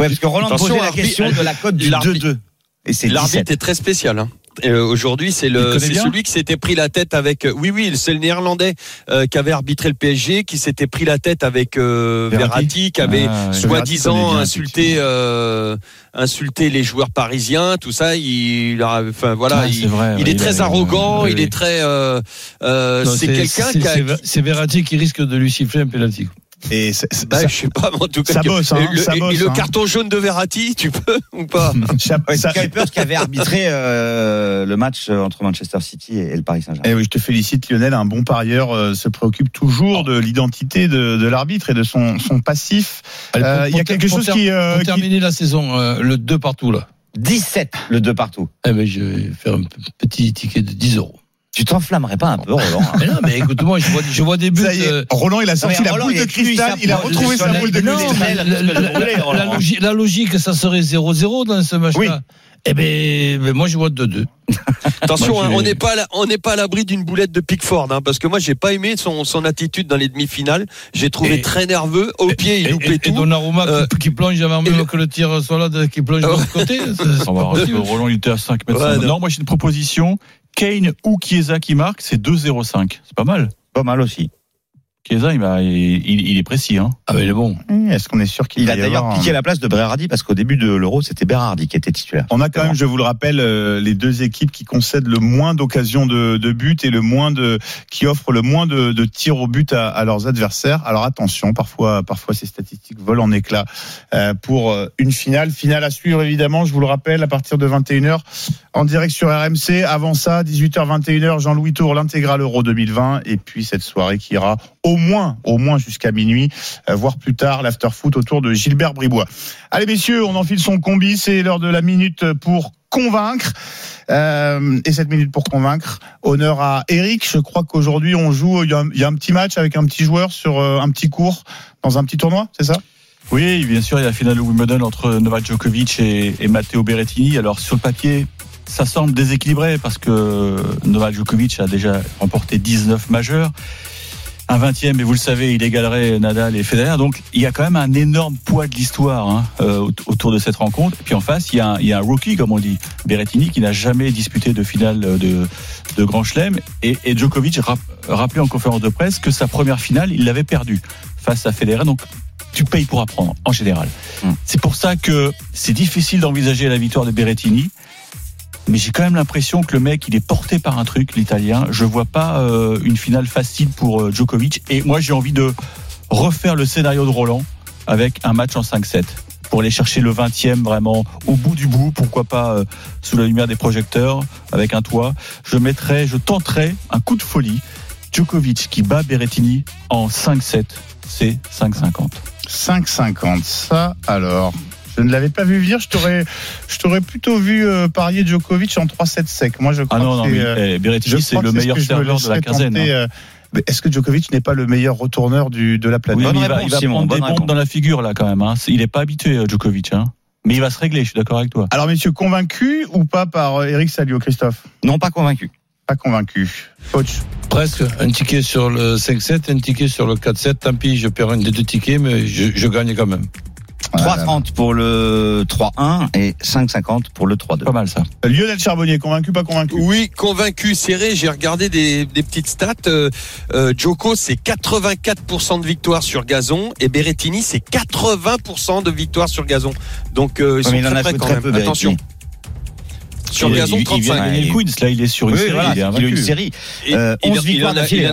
Ouais, parce que Roland posait la question de la cote du l'arbitre- 2-2. Et c'est L'arbitre 17. est très spécial. Hein. Euh, Aujourd'hui, c'est le, celui qui s'était pris la tête avec. euh, Oui, oui, c'est le Néerlandais euh, qui avait arbitré le PSG, qui s'était pris la tête avec euh, Verratti. Qui avait Ah, soi-disant insulté, insulté les joueurs parisiens, tout ça. Il, enfin voilà, Ah, il, c'est vrai, il ouais, est très arrogant, oui, il est très. c'est quelqu'un qui a. c'est- C'est Verratti qui risque de lui siffler un penalty. Et Bah, ça- je sais pas, mais en tout cas. ça bosse, hein, le, ça et bosse, le hein. carton jaune de Verratti, tu peux ou pas ça- Ouais, Kuipers qui avait arbitré euh, le match entre Manchester City et le Paris Saint-Germain. Eh oui, je te félicite Lionel, un bon parieur euh, se préoccupe toujours de l'identité de, de l'arbitre et de son, son passif. Euh, il y a quelque chose qui, euh, pour qui- terminer la saison, euh, le 2 partout là. 17 le 2 partout. Eh ben, je vais faire un petit ticket de 10 euros. Tu t'enflammerais pas un peu, Roland hein Mais non, mais écoute-moi, je vois, je vois des buts. Ça y est, euh, Roland, il a sorti la Roland, boule de cristal, il a retrouvé sa boule de cristal. la, la- la- la- la logique, la logique, ça serait 0-0 dans ce match-là. Oui. Eh ben, ben, moi, je vois 2-2. Attention, Moi, hein, on n'est pas à la- on n'est pas à l'abri d'une boulette de Pickford, hein, parce que moi j'ai pas aimé son, son attitude dans les demi-finales. J'ai trouvé Et- très nerveux. Au pied, il Et, loupait tout. Donnarumma Euh, qui, qui plonge avant même que le tir soit là, de- qui plonge de l'autre côté. Possible. Roland, il était à 5 mètres. Ouais, non. non. moi j'ai une proposition. Kane ou Chiesa qui marque, c'est 2-0-5. C'est pas mal. Pas mal aussi. Chiesa, il, va- il, il- il est précis. Hein. Ah, mais il est bon. Est-ce qu'on est sûr qu'il Il va a d'ailleurs un- piqué la place de Berardi parce qu'au début de l'Euro, c'était Berardi qui était titulaire. On a quand même, je vous le rappelle, euh, les deux équipes qui concèdent le moins d'occasions de, de but et le moins de, qui offrent le moins de, de tirs au but à, à leurs adversaires. Alors attention, parfois, parfois ces statistiques volent en éclats euh, pour euh, une finale. Finale à suivre évidemment, je vous le rappelle, à partir de 21h en direct sur RMC. Avant ça, 18h 21h, Jean-Louis Tour, l'intégral Euro 2020 et puis cette soirée qui ira au au moins jusqu'à minuit, euh, voire plus tard, l'after-foot autour de Gilbert Bribois. Allez messieurs, on enfile son combi, c'est l'heure de la minute pour convaincre. Euh, et cette minute pour convaincre, honneur à Eric. Je crois qu'aujourd'hui on joue, il y, a un, petit match avec un petit joueur sur euh, un petit cours dans un petit tournoi, c'est ça? Oui, bien sûr, il y a la finale Wimbledon entre Novak Djokovic et, et Matteo Berrettini. Alors sur le papier, ça semble déséquilibré parce que Novak Djokovic a déjà remporté 19 majeurs. Un 20e, et vous le savez, il égalerait Nadal et Federer. Donc il y a quand même un énorme poids de l'histoire hein, euh, aut- autour de cette rencontre. Et puis en face, il y, a un, il y a un rookie, comme on dit, Berrettini, qui n'a jamais disputé de finale de, de Grand Chelem. Et, et Djokovic rap- rappelait en conférence de presse que sa première finale, il l'avait perdue face à Federer. Donc tu payes pour apprendre, en général. Mm. C'est pour ça que c'est difficile d'envisager la victoire de Berrettini. Mais j'ai quand même l'impression que le mec, il est porté par un truc, l'italien. Je vois pas euh, une finale facile pour euh, Djokovic. Et moi, j'ai envie de refaire le scénario de Roland avec un match en 5-7 pour aller chercher le 20e vraiment au bout du bout. Pourquoi pas euh, sous la lumière des projecteurs avec un toit. Je mettrai, je tenterai un coup de folie. Djokovic qui bat Berrettini en 5-7. C'est 5-50. 5,50. Ça alors. Je ne l'avais pas vu venir. Je t'aurais, je t'aurais plutôt vu euh, parier Djokovic en 3-7 sec. Moi, je crois Ah non, non, que c'est, euh, eh, Berrettini, c'est crois le meilleur serveur de la quinzaine. tenter, hein. euh, mais Est-ce que Djokovic n'est pas le meilleur retourneur du, de la planète? Oui, il va, il va Simon, prendre des bombes dans la figure là quand même. Hein. Il est pas habitué, euh, Djokovic. Hein. Mais il va se régler, je suis d'accord avec toi. Alors, messieurs, convaincus ou pas par euh, Eric Salio, Christophe? Non, pas convaincu. Pas convaincu. Coach? Presque. Un ticket sur le 5-7, un ticket sur le 4-7. Tant pis, je perds un des deux tickets, mais je, je gagne quand même. 3,30 pour le 3-1 et 5,50 pour le 3-2. Pas mal ça. Lionel Charbonnier, convaincu, pas convaincu? Oui, convaincu, serré. J'ai regardé des, des petites stats. Euh, euh, Joko, c'est 84% de victoire sur gazon et Berrettini, c'est 80% de victoire sur gazon. Donc euh, ils sont mais il en très a près fait quand très même. peu, Attention. Berrettini. Sur il, gazon, il, il vient de 35. gagner le Queens, là il est sur une Oui, série, voilà, il est il a une série. Et Euh, il, 11 il victoires d'affilée,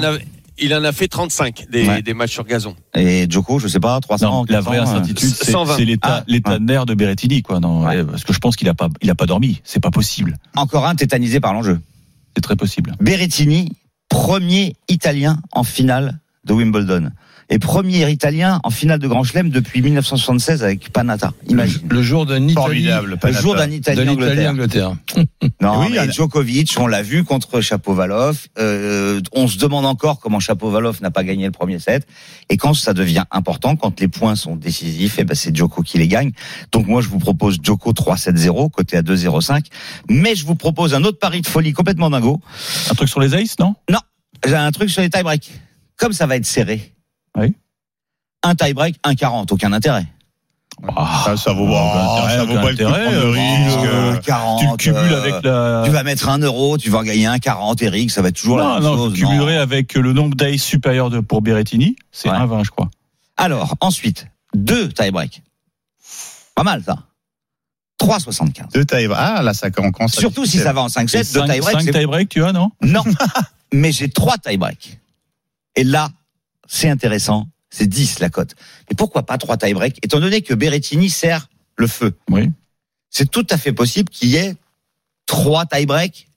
il, en a, fait 35 des, Ouais. des matchs sur gazon. Et Joko, je sais pas, 300. Non, la 400, vraie euh, incertitude, c'est 120. c'est l'état Ah, nerf de Berrettini, quoi. Non, Ouais. parce que je pense qu'il a pas, il a pas dormi. C'est pas possible. Encore un tétanisé par l'enjeu. C'est très possible. Berrettini, premier Italien en finale de Wimbledon. Et premier Italien en finale de Grand Chelem depuis 1976 avec Panatta. Imagine. Le jour d'un Italie. Formidable. Le jour d'un Italien-Angleterre. Italie-Angleterre. Non, Oui, mais Djokovic, on l'a vu contre Chapovalov. Euh, on se demande encore comment Chapovalov n'a pas gagné le premier set. Et quand ça devient important, quand les points sont décisifs, et ben c'est Djoko qui les gagne. Donc moi, je vous propose Djoko 3-7-0, côté à 2-0-5. Mais je vous propose un autre pari de folie complètement dingo. Un truc sur les aces, non J'ai un truc sur les tie-breaks. Comme ça va être serré. Oui. Un tie-break, 1-40, aucun intérêt. Ça, ça vaut, Ah, oh, ça intérêt, vaut pas prendre le intérêt, risque. euh, Euh, 40, Tu le cumules euh, avec la. Tu vas mettre un euro, tu vas en gagner un 40, Eric, ça va être toujours la non, même non, chose. tu cumulerais avec le nombre d'aces supérieur de, pour Berrettini. C'est Ouais. 1,20, je crois. Alors, ensuite, deux tie-break. Pas mal, ça. 3,75. Deux tailles. Ah, là, ça commence. à Surtout si ça va en 5-7, deux 5 tie-break. c'est- tie-break, tu as, non? Non. Mais j'ai trois tie-break. Et là, c'est intéressant. C'est 10 la cote. Mais pourquoi pas trois tie-break Étant donné que Berrettini sert le feu? Oui. C'est tout à fait possible qu'il y ait trois tie-break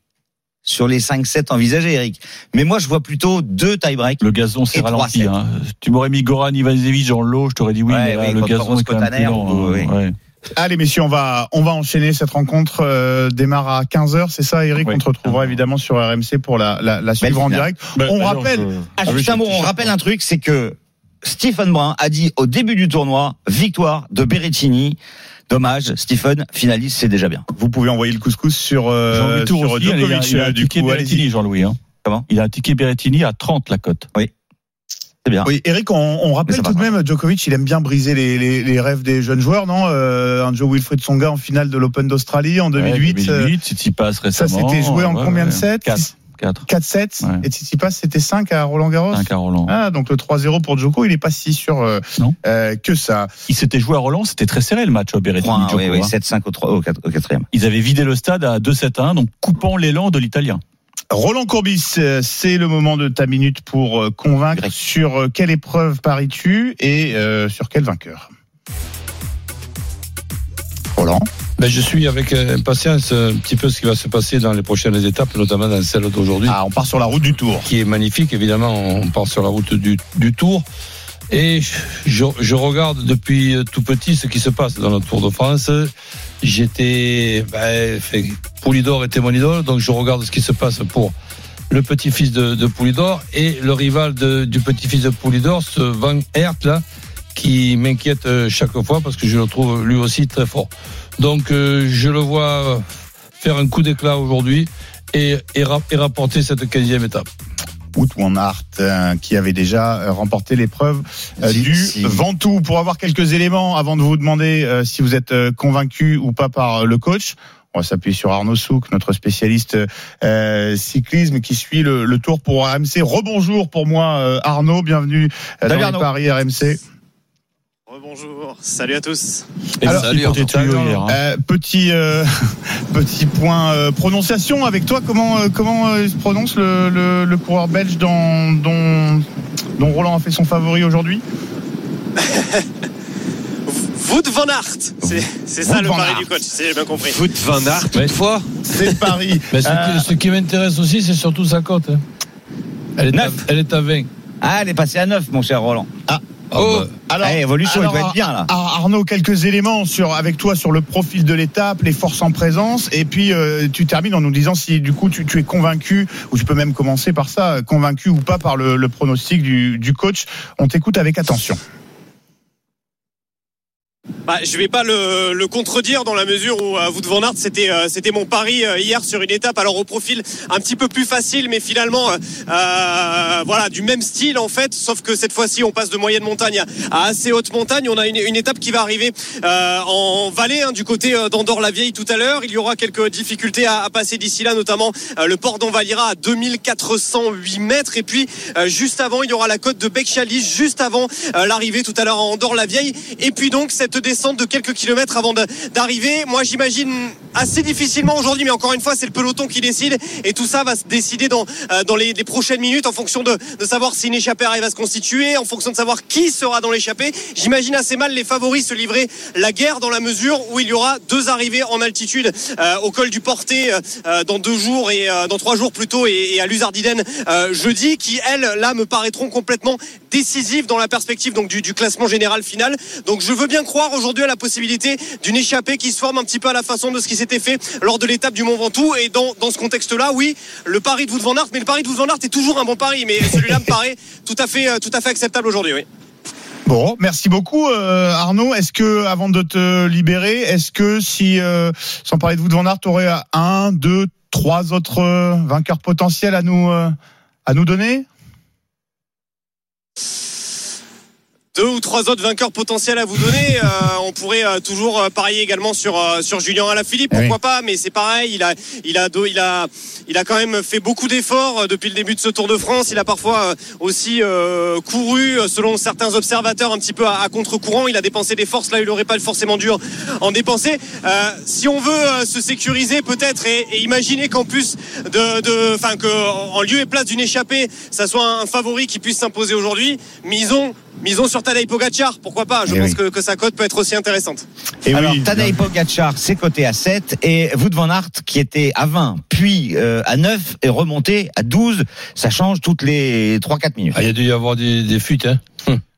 sur les 5-7 envisagés, Eric. Mais moi, je vois plutôt deux tie-break. Le gazon s'est ralenti. 3-7. Hein. Tu m'aurais mis Goran Ivanovic en lot, je t'aurais dit oui, Ouais, mais là, oui, le gazon est quand même plus oui. Ouais. Allez, messieurs, on va, on va enchaîner. Cette rencontre euh, démarre à 15h, c'est ça, Eric? Oui. On te retrouvera évidemment sur RMC pour la, la, la suivre en direct. on rappelle, Ah, oui, juste un mot, on rappelle un truc, c'est que Stephen Brun a dit au début du tournoi, victoire de Berrettini. Dommage, Stephen, finaliste, c'est déjà bien. vous pouvez envoyer le couscous sur, euh, Jean-Louis Tour sur aussi, il a, Djokovic. il a un euh, du coup. Berrettini, Jean-Louis. Hein. Comment? Il a un ticket Berrettini à 30 la cote. C'est bien. Oui, Eric, on, rappelle tout de même, Djokovic, il aime bien briser les, les, les rêves des jeunes joueurs, non euh, Un Joe Wilfried Songa en finale de l'Open d'Australie en 2008. Ouais, euh, 2008, Tsitsipas ça, c'était joué en Ouais, combien de sets? 4. 4. 4-7. Ouais. Et Tsitsipas, c'était 5 à Roland Garros? 5 à Roland. Ah, donc le 3-0 pour Djoko, il est pas si sûr euh, euh, que ça. Il s'était joué à Roland, c'était très serré le match au Berrettini. 3-1, Djoko, oui, oui, hein. 7-5 au, 3, au, 4, au quatrième. Ils avaient vidé le stade à 2-7-1, donc coupant l'élan de l'Italien. Roland Courbis, euh, c'est le moment de ta minute pour euh, convaincre Grec. sur euh, quelle épreuve paries-tu et euh, sur quel vainqueur? Roland? Ben, je suis avec impatience un petit peu ce qui va se passer dans les prochaines étapes, notamment dans celle d'aujourd'hui. Ah, on part sur la route du Tour. qui est magnifique. Évidemment, on part sur la route du, du Tour. Et je, je regarde depuis tout petit ce qui se passe dans le Tour de France. J'étais, ben, Poulidor était mon idole, donc je regarde ce qui se passe pour le petit-fils de, de Poulidor et le rival de- du petit-fils de Poulidor, ce Van Aert là, qui m'inquiète euh, chaque fois parce que je le trouve lui aussi très fort. Donc euh, je le vois faire un coup d'éclat aujourd'hui et, et, et rapporter cette 15e étape. Wout van Aert, euh, qui avait déjà euh, remporté l'épreuve euh, du si. Ventoux. Pour avoir quelques éléments avant de vous demander euh, si vous êtes convaincu ou pas par le coach, on va s'appuyer sur Arnaud Souk, notre spécialiste euh, cyclisme qui suit le, le tour pour RMC. Rebonjour pour moi euh, Arnaud, bienvenue dans Arnaud. les paris RMC. Bonjour, salut à tous. Et Alors, tuyaux hier. hein. Euh, petit euh, petit point euh, prononciation avec toi. Comment euh, comment euh, se prononce le, le, le coureur belge dont, dont dont Roland a fait son favori aujourd'hui? Wout van Aert, c'est c'est ça Wout le pari du coach, si j'ai bien compris. Foot Van Aert, toutefois. C'est Paris. Mais ce, Euh, qui, ce qui m'intéresse aussi, c'est surtout sa cote. hein. Elle, est à, Neuf. elle est à 20. Ah, elle est passée à 9, mon cher Roland. Oh, bah, alors, Allez, évolution, alors, il doit être bien, là. Ar- Arnaud, quelques éléments sur avec toi sur le profil de l'étape, les forces en présence, et puis euh, tu termines en nous disant si du coup tu, tu es convaincu, ou tu peux même commencer par ça, euh, convaincu ou pas par le, le pronostic du, du coach. On t'écoute avec attention. Bah, je vais pas le, le contredire dans la mesure où euh, Wout van Aert c'était euh, c'était mon pari euh, hier sur une étape. Alors au profil un petit peu plus facile mais finalement euh, euh, voilà du même style en fait. Sauf que cette fois-ci on passe de moyenne montagne à, assez haute montagne. On a une, une étape qui va arriver euh, en vallée hein, du côté euh, d'Andorre-la-Vieille tout à l'heure. Il y aura quelques difficultés à, à passer d'ici là notamment le port d'Envalira à 2408 mètres. Et puis juste avant il y aura la côte de Bec-Chalis juste avant l'arrivée tout à l'heure à Andorre-la-Vieille et puis donc cette descente de quelques kilomètres avant d'arriver. Moi j'imagine assez difficilement aujourd'hui mais encore une fois c'est le peloton qui décide. Et tout ça va se décider dans, euh, dans les, prochaines minutes en fonction de, de savoir si une échappée arrive à se constituer en fonction de savoir qui sera dans l'échappée. J'imagine assez mal les favoris se livrer la guerre dans la mesure où il y aura deux arrivées en altitude euh, au col du Porté euh, dans deux jours et dans trois jours plutôt et, et à l'Uzardiden jeudi qui elles là me paraîtront complètement décisives dans la perspective donc du classement général final. Donc je veux bien croire aujourd'hui à la possibilité d'une échappée qui se forme un petit peu à la façon de ce qui s'était fait lors de l'étape du Mont Ventoux. Et dans, dans ce contexte là oui le pari de Wout van Aert mais le pari de Wout van Aert est toujours un bon pari mais celui-là me paraît tout à fait euh, tout à fait acceptable aujourd'hui Bon, merci beaucoup euh, Arnaud. Est-ce que, avant de te libérer, est-ce que si, euh, sans parler de vous de Van Aert, aurais un, deux, trois autres vainqueurs potentiels à nous, à nous donner? Deux ou trois autres vainqueurs potentiels à vous donner. Euh, on pourrait euh, toujours euh, parier également sur sur Julien Alaphilippe, pourquoi pas Mais c'est pareil, il a il a il a il a quand même fait beaucoup d'efforts depuis le début de ce Tour de France. Il a parfois aussi couru, selon certains observateurs, un petit peu à, à contre-courant. Il a dépensé des forces là, il n'aurait pas forcément dû en- en dépenser. Si on veut se sécuriser peut-être et, et imaginer qu'en plus de, de, enfin que en lieu et place d'une échappée, ça soit un favori qui puisse s'imposer aujourd'hui, misons Misons sur Tadej Pogacar, pourquoi pas Je Eh pense oui. que, que sa cote peut être aussi intéressante. Et Alors, oui, Tadej Pogacar, c'est coté à 7 et Wout van Aert qui était à 20, puis euh, à 9 et remonté à 12. Ça change toutes les 3-4 minutes. Ah, il y a dû y avoir des, des fuites. Hein.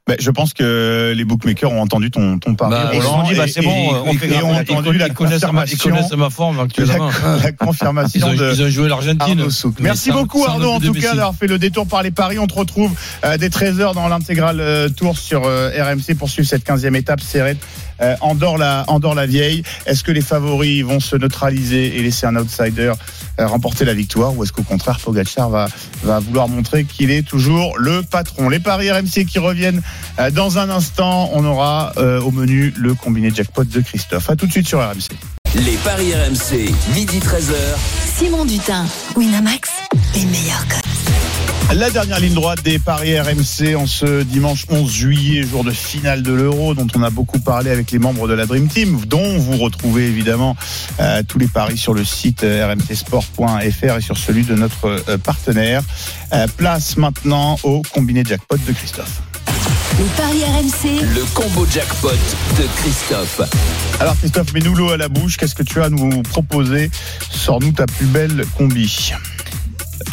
Ben, je pense que les bookmakers ont entendu ton, ton pari. Bah, ils se sont Roland, dit, bah, c'est bon, et- on et- fait et grave ont entendu la connaissent, ils connaissent ma, confirmation, forme actuellement. la, la confirmation Ils ont, de. ils ont joué l'Argentine. Mais Merci sans- beaucoup sans Arnaud en tout cas d'avoir fait le détour par les paris. On te retrouve euh, dès 13h dans l'intégrale euh, tour sur euh, RMC pour suivre cette 15e étape serrée euh, Andorre la Andorre la vieille. Est-ce que les favoris vont se neutraliser et laisser un outsider euh, remporter la victoire ou est-ce qu'au contraire Pogacar va va vouloir montrer qu'il est toujours le patron? Les paris RMC qui reviennent euh, dans un instant. On aura euh, au menu le combiné jackpot de Christophe. À tout de suite sur RMC. Les paris RMC, midi 13h. Simon Dutin, Winamax, les meilleurs. La dernière ligne droite des paris RMC en ce dimanche 11 juillet, jour de finale de l'Euro, dont on a beaucoup parlé avec les membres de la Dream Team, dont vous retrouvez évidemment euh, tous les paris sur le site euh, rmcsport.fr et sur celui de notre euh, partenaire. Euh, place maintenant au combiné jackpot de Christophe. Les paris RMC, Le combo jackpot de Christophe. Alors Christophe, mets-nous l'eau à la bouche. Qu'est-ce que tu as à nous proposer? Sors-nous ta plus belle combi.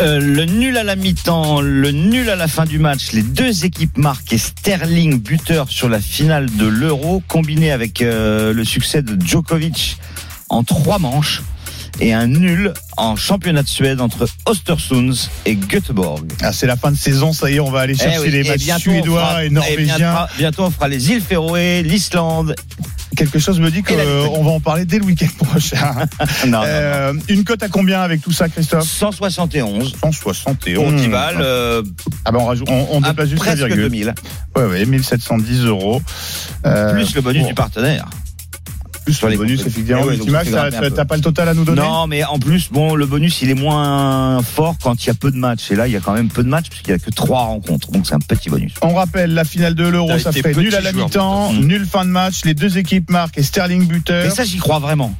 Euh, le nul à la mi-temps, le nul à la fin du match, les deux équipes marquent Sterling buteur sur la finale de l'Euro, combiné avec euh, le succès de Djokovic en trois manches. Et un nul en championnat de Suède entre Östersund et Göteborg. Ah, c'est la fin de saison, ça y est, on va aller chercher Eh oui, les et matchs on suédois fera- et norvégiens. bientôt, bientôt, on fera les îles Féroé, l'Islande. Quelque chose me dit la qu'on va en parler dès le week-end prochain. Non, non, non. Euh, une cote à combien avec tout ça, Christophe? 171 171. pour Tival, euh, Ah ben on, rajoute, on, on déplace juste la presque virgule. 2000, Ouais, ouais, 1710 euros. Euh, plus le bonus bon, du partenaire. Plus sur le les bonus, effectivement. Ouais, t'as pas le total à nous donner? Non, mais en plus, bon, le bonus, il est moins fort quand il y a peu de matchs. Et là, il y a quand même peu de matchs puisqu'il y a que trois rencontres. Donc, c'est un petit bonus. On rappelle la finale de l'Euro, ça fait nul à la mi-temps, nul fin de match, les deux équipes marquent et Sterling buteur. Mais ça, j'y crois vraiment.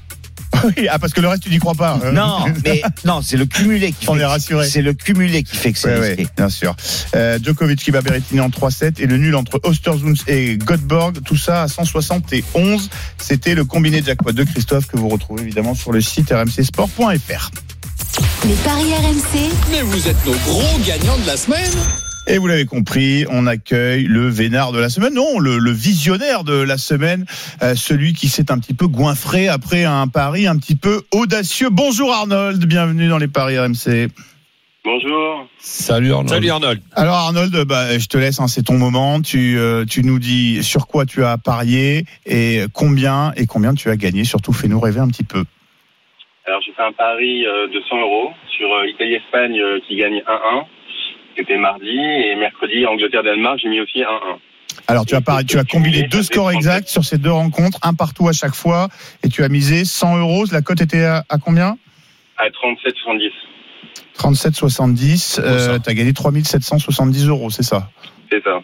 Oui, ah parce que le reste tu n'y crois pas. Euh, Non, mais non, c'est le cumulé qui On fait. est rassuré. C'est le cumulé qui fait que c'est Ouais, ouais, bien sûr. Euh, Djokovic qui va Berrettini en 3-7 et le nul entre Ostersund et Göteborg, tout ça à 171. C'était le combiné jackpot de Christophe que vous retrouvez évidemment sur le site rmcsport.fr. les paris RMC, Mais vous êtes nos gros gagnants de la semaine. Et vous l'avez compris, on accueille le vénard de la semaine, non, le, le visionnaire de la semaine, euh, celui qui s'est un petit peu goinfré après un pari un petit peu audacieux. Bonjour Arnold, bienvenue dans les paris RMC. Bonjour. Salut Arnaud. Salut Arnold. Alors Arnold, bah, je te laisse, hein, c'est ton moment. Tu, euh, tu nous dis sur quoi tu as parié et combien et combien tu as gagné. Surtout, fais-nous rêver un petit peu. Alors, j'ai fait un pari euh, de 100 euros sur euh, Italie-Espagne euh, qui gagne 1-1. C'était mardi. Et mercredi, Angleterre-Danemark, j'ai mis aussi 1-1. Alors tu as, pari- tu as combiné deux scores exacts sur ces deux rencontres, un partout à chaque fois, et tu as misé 100 euros. La cote était à, à combien? À 37,70. 37,70. Euh, tu as gagné 3770 euros, c'est ça? C'est ça.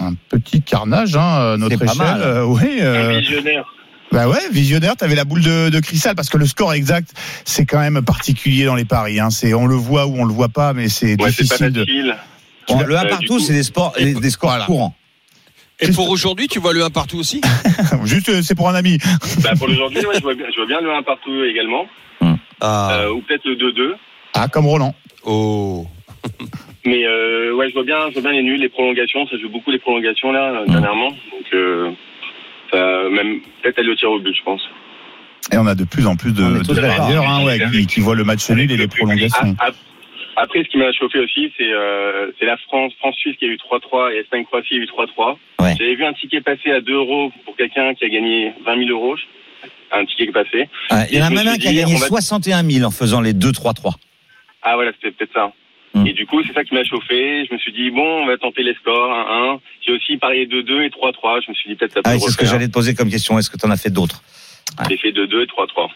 Un petit carnage, hein, à notre échelle. mal. Euh, oui. Un euh, visionnaire. Bah ouais, visionnaire, t'avais la boule de, de cristal parce que le score exact, c'est quand même particulier dans les paris. Hein. C'est on le voit ou on le voit pas, mais c'est Ouais, pas difficile facile. Bon, le 1 Euh, du partout, c'est des sports, des, des scores Voilà. courants. Et pour aujourd'hui, tu vois le 1 partout aussi? Juste, euh, c'est pour un ami. Bah, pour aujourd'hui, ouais, je, vois bien, je vois bien le 1 partout également. Ah. Euh, ou peut-être le 2-2. Ah, comme Roland. Oh. Mais euh, ouais, je vois bien, je vois bien les nuls, les prolongations. Ça joue beaucoup les prolongations là euh, dernièrement. Donc euh, ça, même peut-être aller au tir au but, je pense. Et on a de plus en plus de, de parieurs hein, ouais, qui, qui voient le match nul et les prolongations. Ah, ah, Après, ce qui m'a chauffé aussi, c'est euh, c'est la France, France-Suisse qui a eu 3-3 et Espagne-Croatie qui a eu 3-3. Ouais. J'avais vu un ticket passer à 2 euros pour quelqu'un qui a gagné 20 000 euros. Un ticket qui est passé. Ah, Il y en a même un qui a gagné on va- 61 000 en faisant les 2-3-3. Ah voilà, c'était peut-être ça. Hmm. Et du coup, c'est ça qui m'a chauffé. Je me suis dit, bon, on va tenter les scores, 1-1. J'ai aussi parié 2-2 et 3-3. Je me suis dit, peut-être ça peut Ah, c'est ce que j'allais te poser comme question. Est-ce que tu en as fait d'autres? J'ai fait 2-2 et 3-3.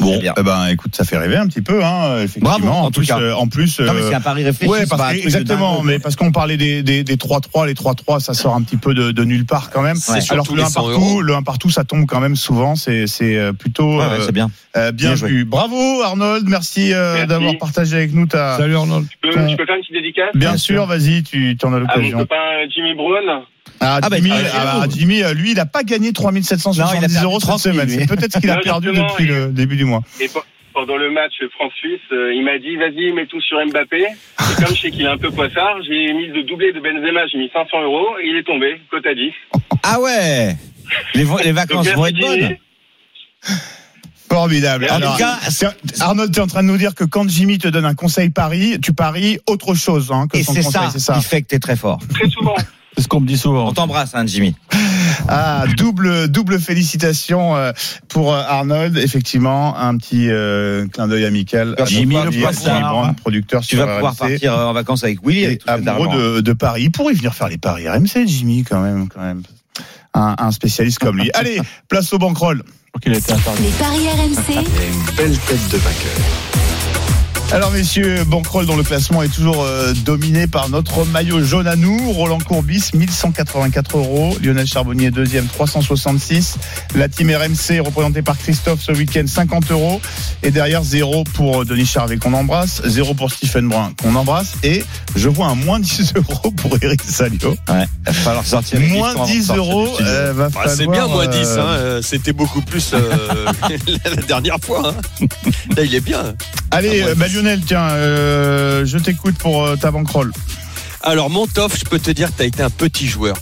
Bon, bien. eh ben, écoute, ça fait rêver un petit peu, hein, effectivement. Bravo, en en, tout plus, cas. euh, en plus, Non, mais euh, c'est un pari réfléchi. Ouais, parce pas un que- truc de exactement, mais parce qu'on parlait des, des, des 3-3, les 3-3, ça sort un petit peu de, de nulle part quand même. C'est surtout Alors que le les 1 100 partout, euros. le 1 partout, ça tombe quand même souvent. C'est, c'est euh, plutôt Ouais, ouais, euh, c'est bien. euh, bien, Bien joué. vu. Bravo Arnold, merci, euh, Merci. d'avoir partagé avec nous ta. Salut Arnold. Je peux, je peux faire une petite dédicace Bien sûr, vas-y, tu en as à mon l'occasion. copain Jimmy Brown. Ah, Ah, bah, Jimmy, ah, ah, Jimmy. bah, Jimmy, euh, lui, il a pas gagné Non, il a 3770 perdu euros cette 30 000, semaine. C'est peut-être ce qu'il a Non, perdu depuis le début du mois. Et pe- pendant le match France-Suisse, euh, il m'a dit vas-y, mets tout sur Mbappé. Et comme je sais qu'il est un peu poissard, j'ai mis le doublé de Benzema, j'ai mis 500 euros et il est tombé, cote à 10. Ah ouais les, vo- les vacances Donc, vont être bonnes. Formidable. En Alors, tout cas, Arnold, tu es en train de nous dire que quand Jimmy te donne un conseil pari, tu paries autre chose hein, que Et son c'est conseil, ça, c'est ça. qui fait que t'es très fort. Très souvent. C'est ce qu'on me dit souvent. On t'embrasse, hein, Jimmy. Ah, double, double félicitations euh, pour euh, Arnold. Effectivement, un petit euh, clin d'œil amical. à Jimmy le Brand, producteur Tu sur vas pouvoir RMC. partir en vacances avec Willy Et avec tout amoureux de, de Paris. Il pourrait venir faire les paris RMC, Jimmy, quand même. Quand même. Un, un spécialiste comme lui. Allez, place au bankroll. Les paris RMC, Une belle tête de vainqueur. Alors messieurs, Bankroll dont le classement est toujours euh, dominé par notre maillot jaune à nous, Roland Courbis 1184 euros, Lionel Charbonnier deuxième 366, la team RMC représentée par Christophe ce week-end 50 euros et derrière zéro pour Denis Charvet qu'on embrasse, zéro pour Stephen Brun qu'on embrasse et je vois un moins 10 euros pour Eric Salio. Ouais, va falloir sortir. Moins histoires avant de 10 sortir du euros, euh, va Ah, c'est bien, moins euh, 10. Hein. euh, C'était beaucoup plus euh, la dernière fois. hein. Là, il est bien. Allez, Ah, moins 10. Lionel, tiens, euh, je t'écoute pour euh, ta bankroll. Alors, mon tof, je peux te dire que tu as été un petit joueur.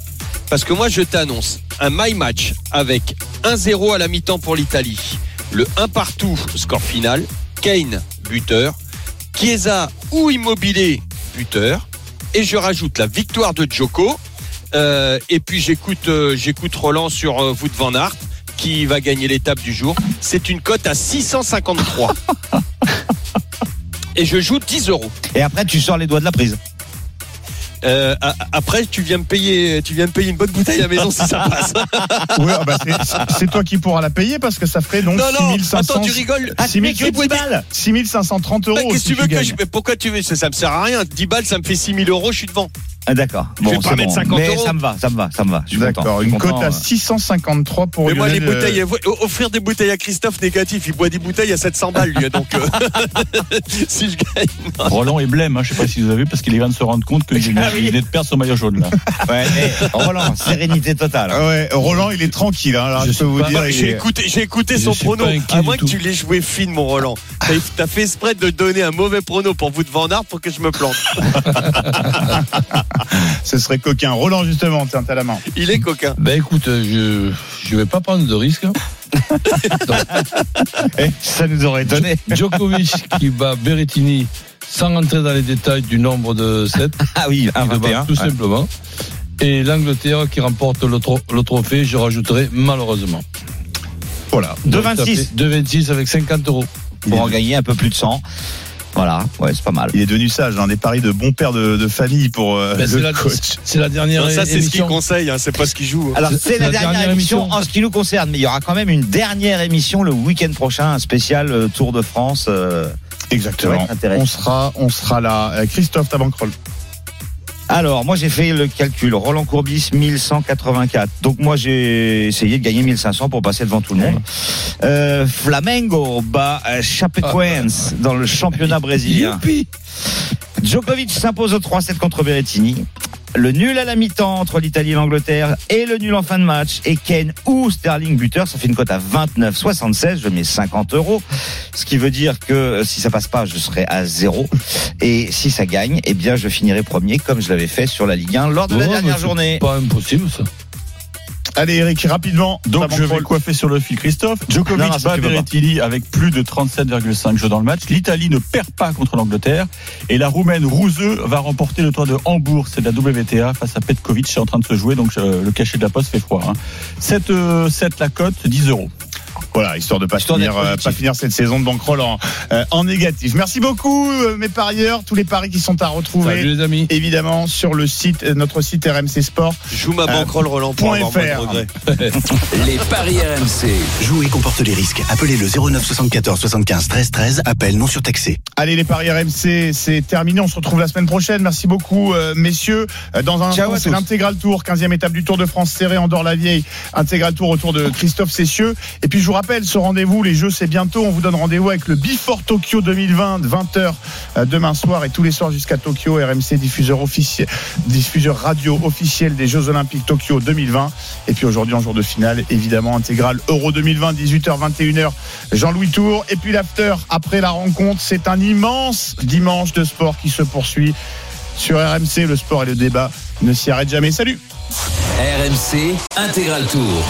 Parce que moi, je t'annonce un my match avec 1-0 à la mi-temps pour l'Italie, le 1 partout, score final, Kane, buteur, Chiesa ou Immobilier, buteur, et je rajoute la victoire de Joko, euh, et puis j'écoute euh, j'écoute Roland sur Wout van Aert, qui va gagner l'étape du jour. C'est une cote à 653. Et je joue 10 euros. Et après, tu sors les doigts de la prise. Euh, après, tu viens me payer, tu viens me payer une bonne bouteille à la maison si ça passe. Ouais, ah bah, c'est- toi qui pourras la payer parce que ça ferait donc non, non, 6500 attends, tu rigoles. Ah, tu mets que 10 bois- balles 6530 euros. Mais Qu'est-ce si que tu veux que je. mais Pourquoi tu veux ça, ça me sert à rien. 10 balles, ça me fait 6000 euros, je suis devant. Ah, D'accord. Je vais Bon, pas c'est mettre bon. 50 Mais euros. ça me va, ça me va, ça me va. D'accord, une cote à euh. 653 pour Mais moi, les bouteilles, euh, euh, offrir des bouteilles à Christophe négatif, il boit des bouteilles à 700 balles, lui. Donc, euh, si je gagne. Roland est blême, hein, je sais pas si vous avez vu, parce qu'il vient de se rendre compte qu'il venait, Ah oui. il venait de perdre son maillot jaune là. Ouais, mais Roland, sérénité totale. ah Ouais, Roland, il est tranquille. Hein, Je je, peux vous pas- dire, J'ai écouté, son prono. À moins que tu l'aies joué fine, mon Roland. T'as fait exprès de donner un mauvais prono pour vous de Van pour que je me plante. ce serait coquin. Roland, justement, tiens, t'as la main. Il est coquin. Ben écoute, je je vais pas prendre de risque. Eh, ça nous aurait étonné. Djokovic qui bat Berrettini sans rentrer dans les détails du nombre de sets, Ah oui, le bat, tout simplement. Et l'Angleterre qui remporte le, tro- le trophée, je rajouterai malheureusement. Voilà. De Donc, ça 26. fait 2,26 avec 50 euros. Pour en gagner un peu plus de 100. Voilà, ouais, c'est pas mal. Il est devenu sage, hein, des paris de bon père de, de famille pour euh, Ben, c'est le la, coach. c'est la dernière Non, ça, c'est ce qu'il émission. conseille, hein, c'est pas ce qu'il joue. Alors C'est- la, la dernière, dernière émission, émission. en ce qui nous concerne, mais il y aura quand même une dernière émission le week-end prochain, un spécial euh, Tour de France. euh, Exactement. On sera, on sera là. Euh, Christophe Tabancrol. Alors, moi j'ai fait le calcul. Roland Courbis 1184. Donc moi j'ai essayé de gagner 1500 pour passer devant tout le monde. Euh, Flamengo bat euh, Chapecoense dans le championnat brésilien. Youpi Djokovic s'impose au 3-7 contre Berrettini. Le nul à la mi-temps entre l'Italie et l'Angleterre et le nul en fin de match. Et Ken ou Sterling buteur, ça fait une cote à 29,76. Je mets 50 euros. Ce qui veut dire que euh, si ça passe pas, je serai à zéro. Et si ça gagne, eh bien, je finirai premier comme je l'avais fait sur la Ligue 1 lors de la dernière journée. Pas impossible ça. Allez, Eric, rapidement. Donc je vais coiffer sur le fil Christophe. Djokovic Non, bat. Berrettini avec plus de 37,5 jeux dans le match. L'Italie ne perd pas contre l'Angleterre. Et la Roumaine Rouzeux va remporter le tour de Hambourg. C'est de la WTA face à Petkovic. C'est en train de se jouer. Donc euh, le cachet de la poste fait froid. Hein. 7, euh, 7 la cote, 10 euros. Voilà, histoire de pas Histoire finir, euh, pas finir cette saison de bankroll en, euh, en négatif. Merci beaucoup, euh, mes parieurs. Tous les paris qui sont à retrouver. Salut les amis. Évidemment, sur le site, euh, notre site RMC Sport. Joue ma Euh, bankroll Roland pour point avoir moins de FR. regrets. Les paris RMC. Jouer comporte les risques. Appelez le 09 74 75 13 13. Appel non surtaxé. Allez, les paris RMC, c'est terminé. On se retrouve la semaine prochaine. Merci beaucoup, euh, messieurs. Euh, Dans un Ciao instant, c'est l'intégral tour, 15e étape du Tour de France serré en la vieille Intégral tour autour de Christophe Cessieux. Et puis, je vous rappelle, ce rendez-vous, les jeux, c'est bientôt. On vous donne rendez-vous avec le Before Tokyo 2020, 20h demain soir et tous les soirs jusqu'à Tokyo. RMC, diffuseur officiel, diffuseur radio officiel des Jeux Olympiques Tokyo 2020. Et puis aujourd'hui, en jour de finale, évidemment, intégral Euro 2020, 18h, 21h, Jean-Louis Tour. Et puis l'after, après la rencontre, c'est un immense dimanche de sport qui se poursuit sur RMC. Le sport et le débat ne s'y arrêtent jamais. Salut RMC Intégral Tour.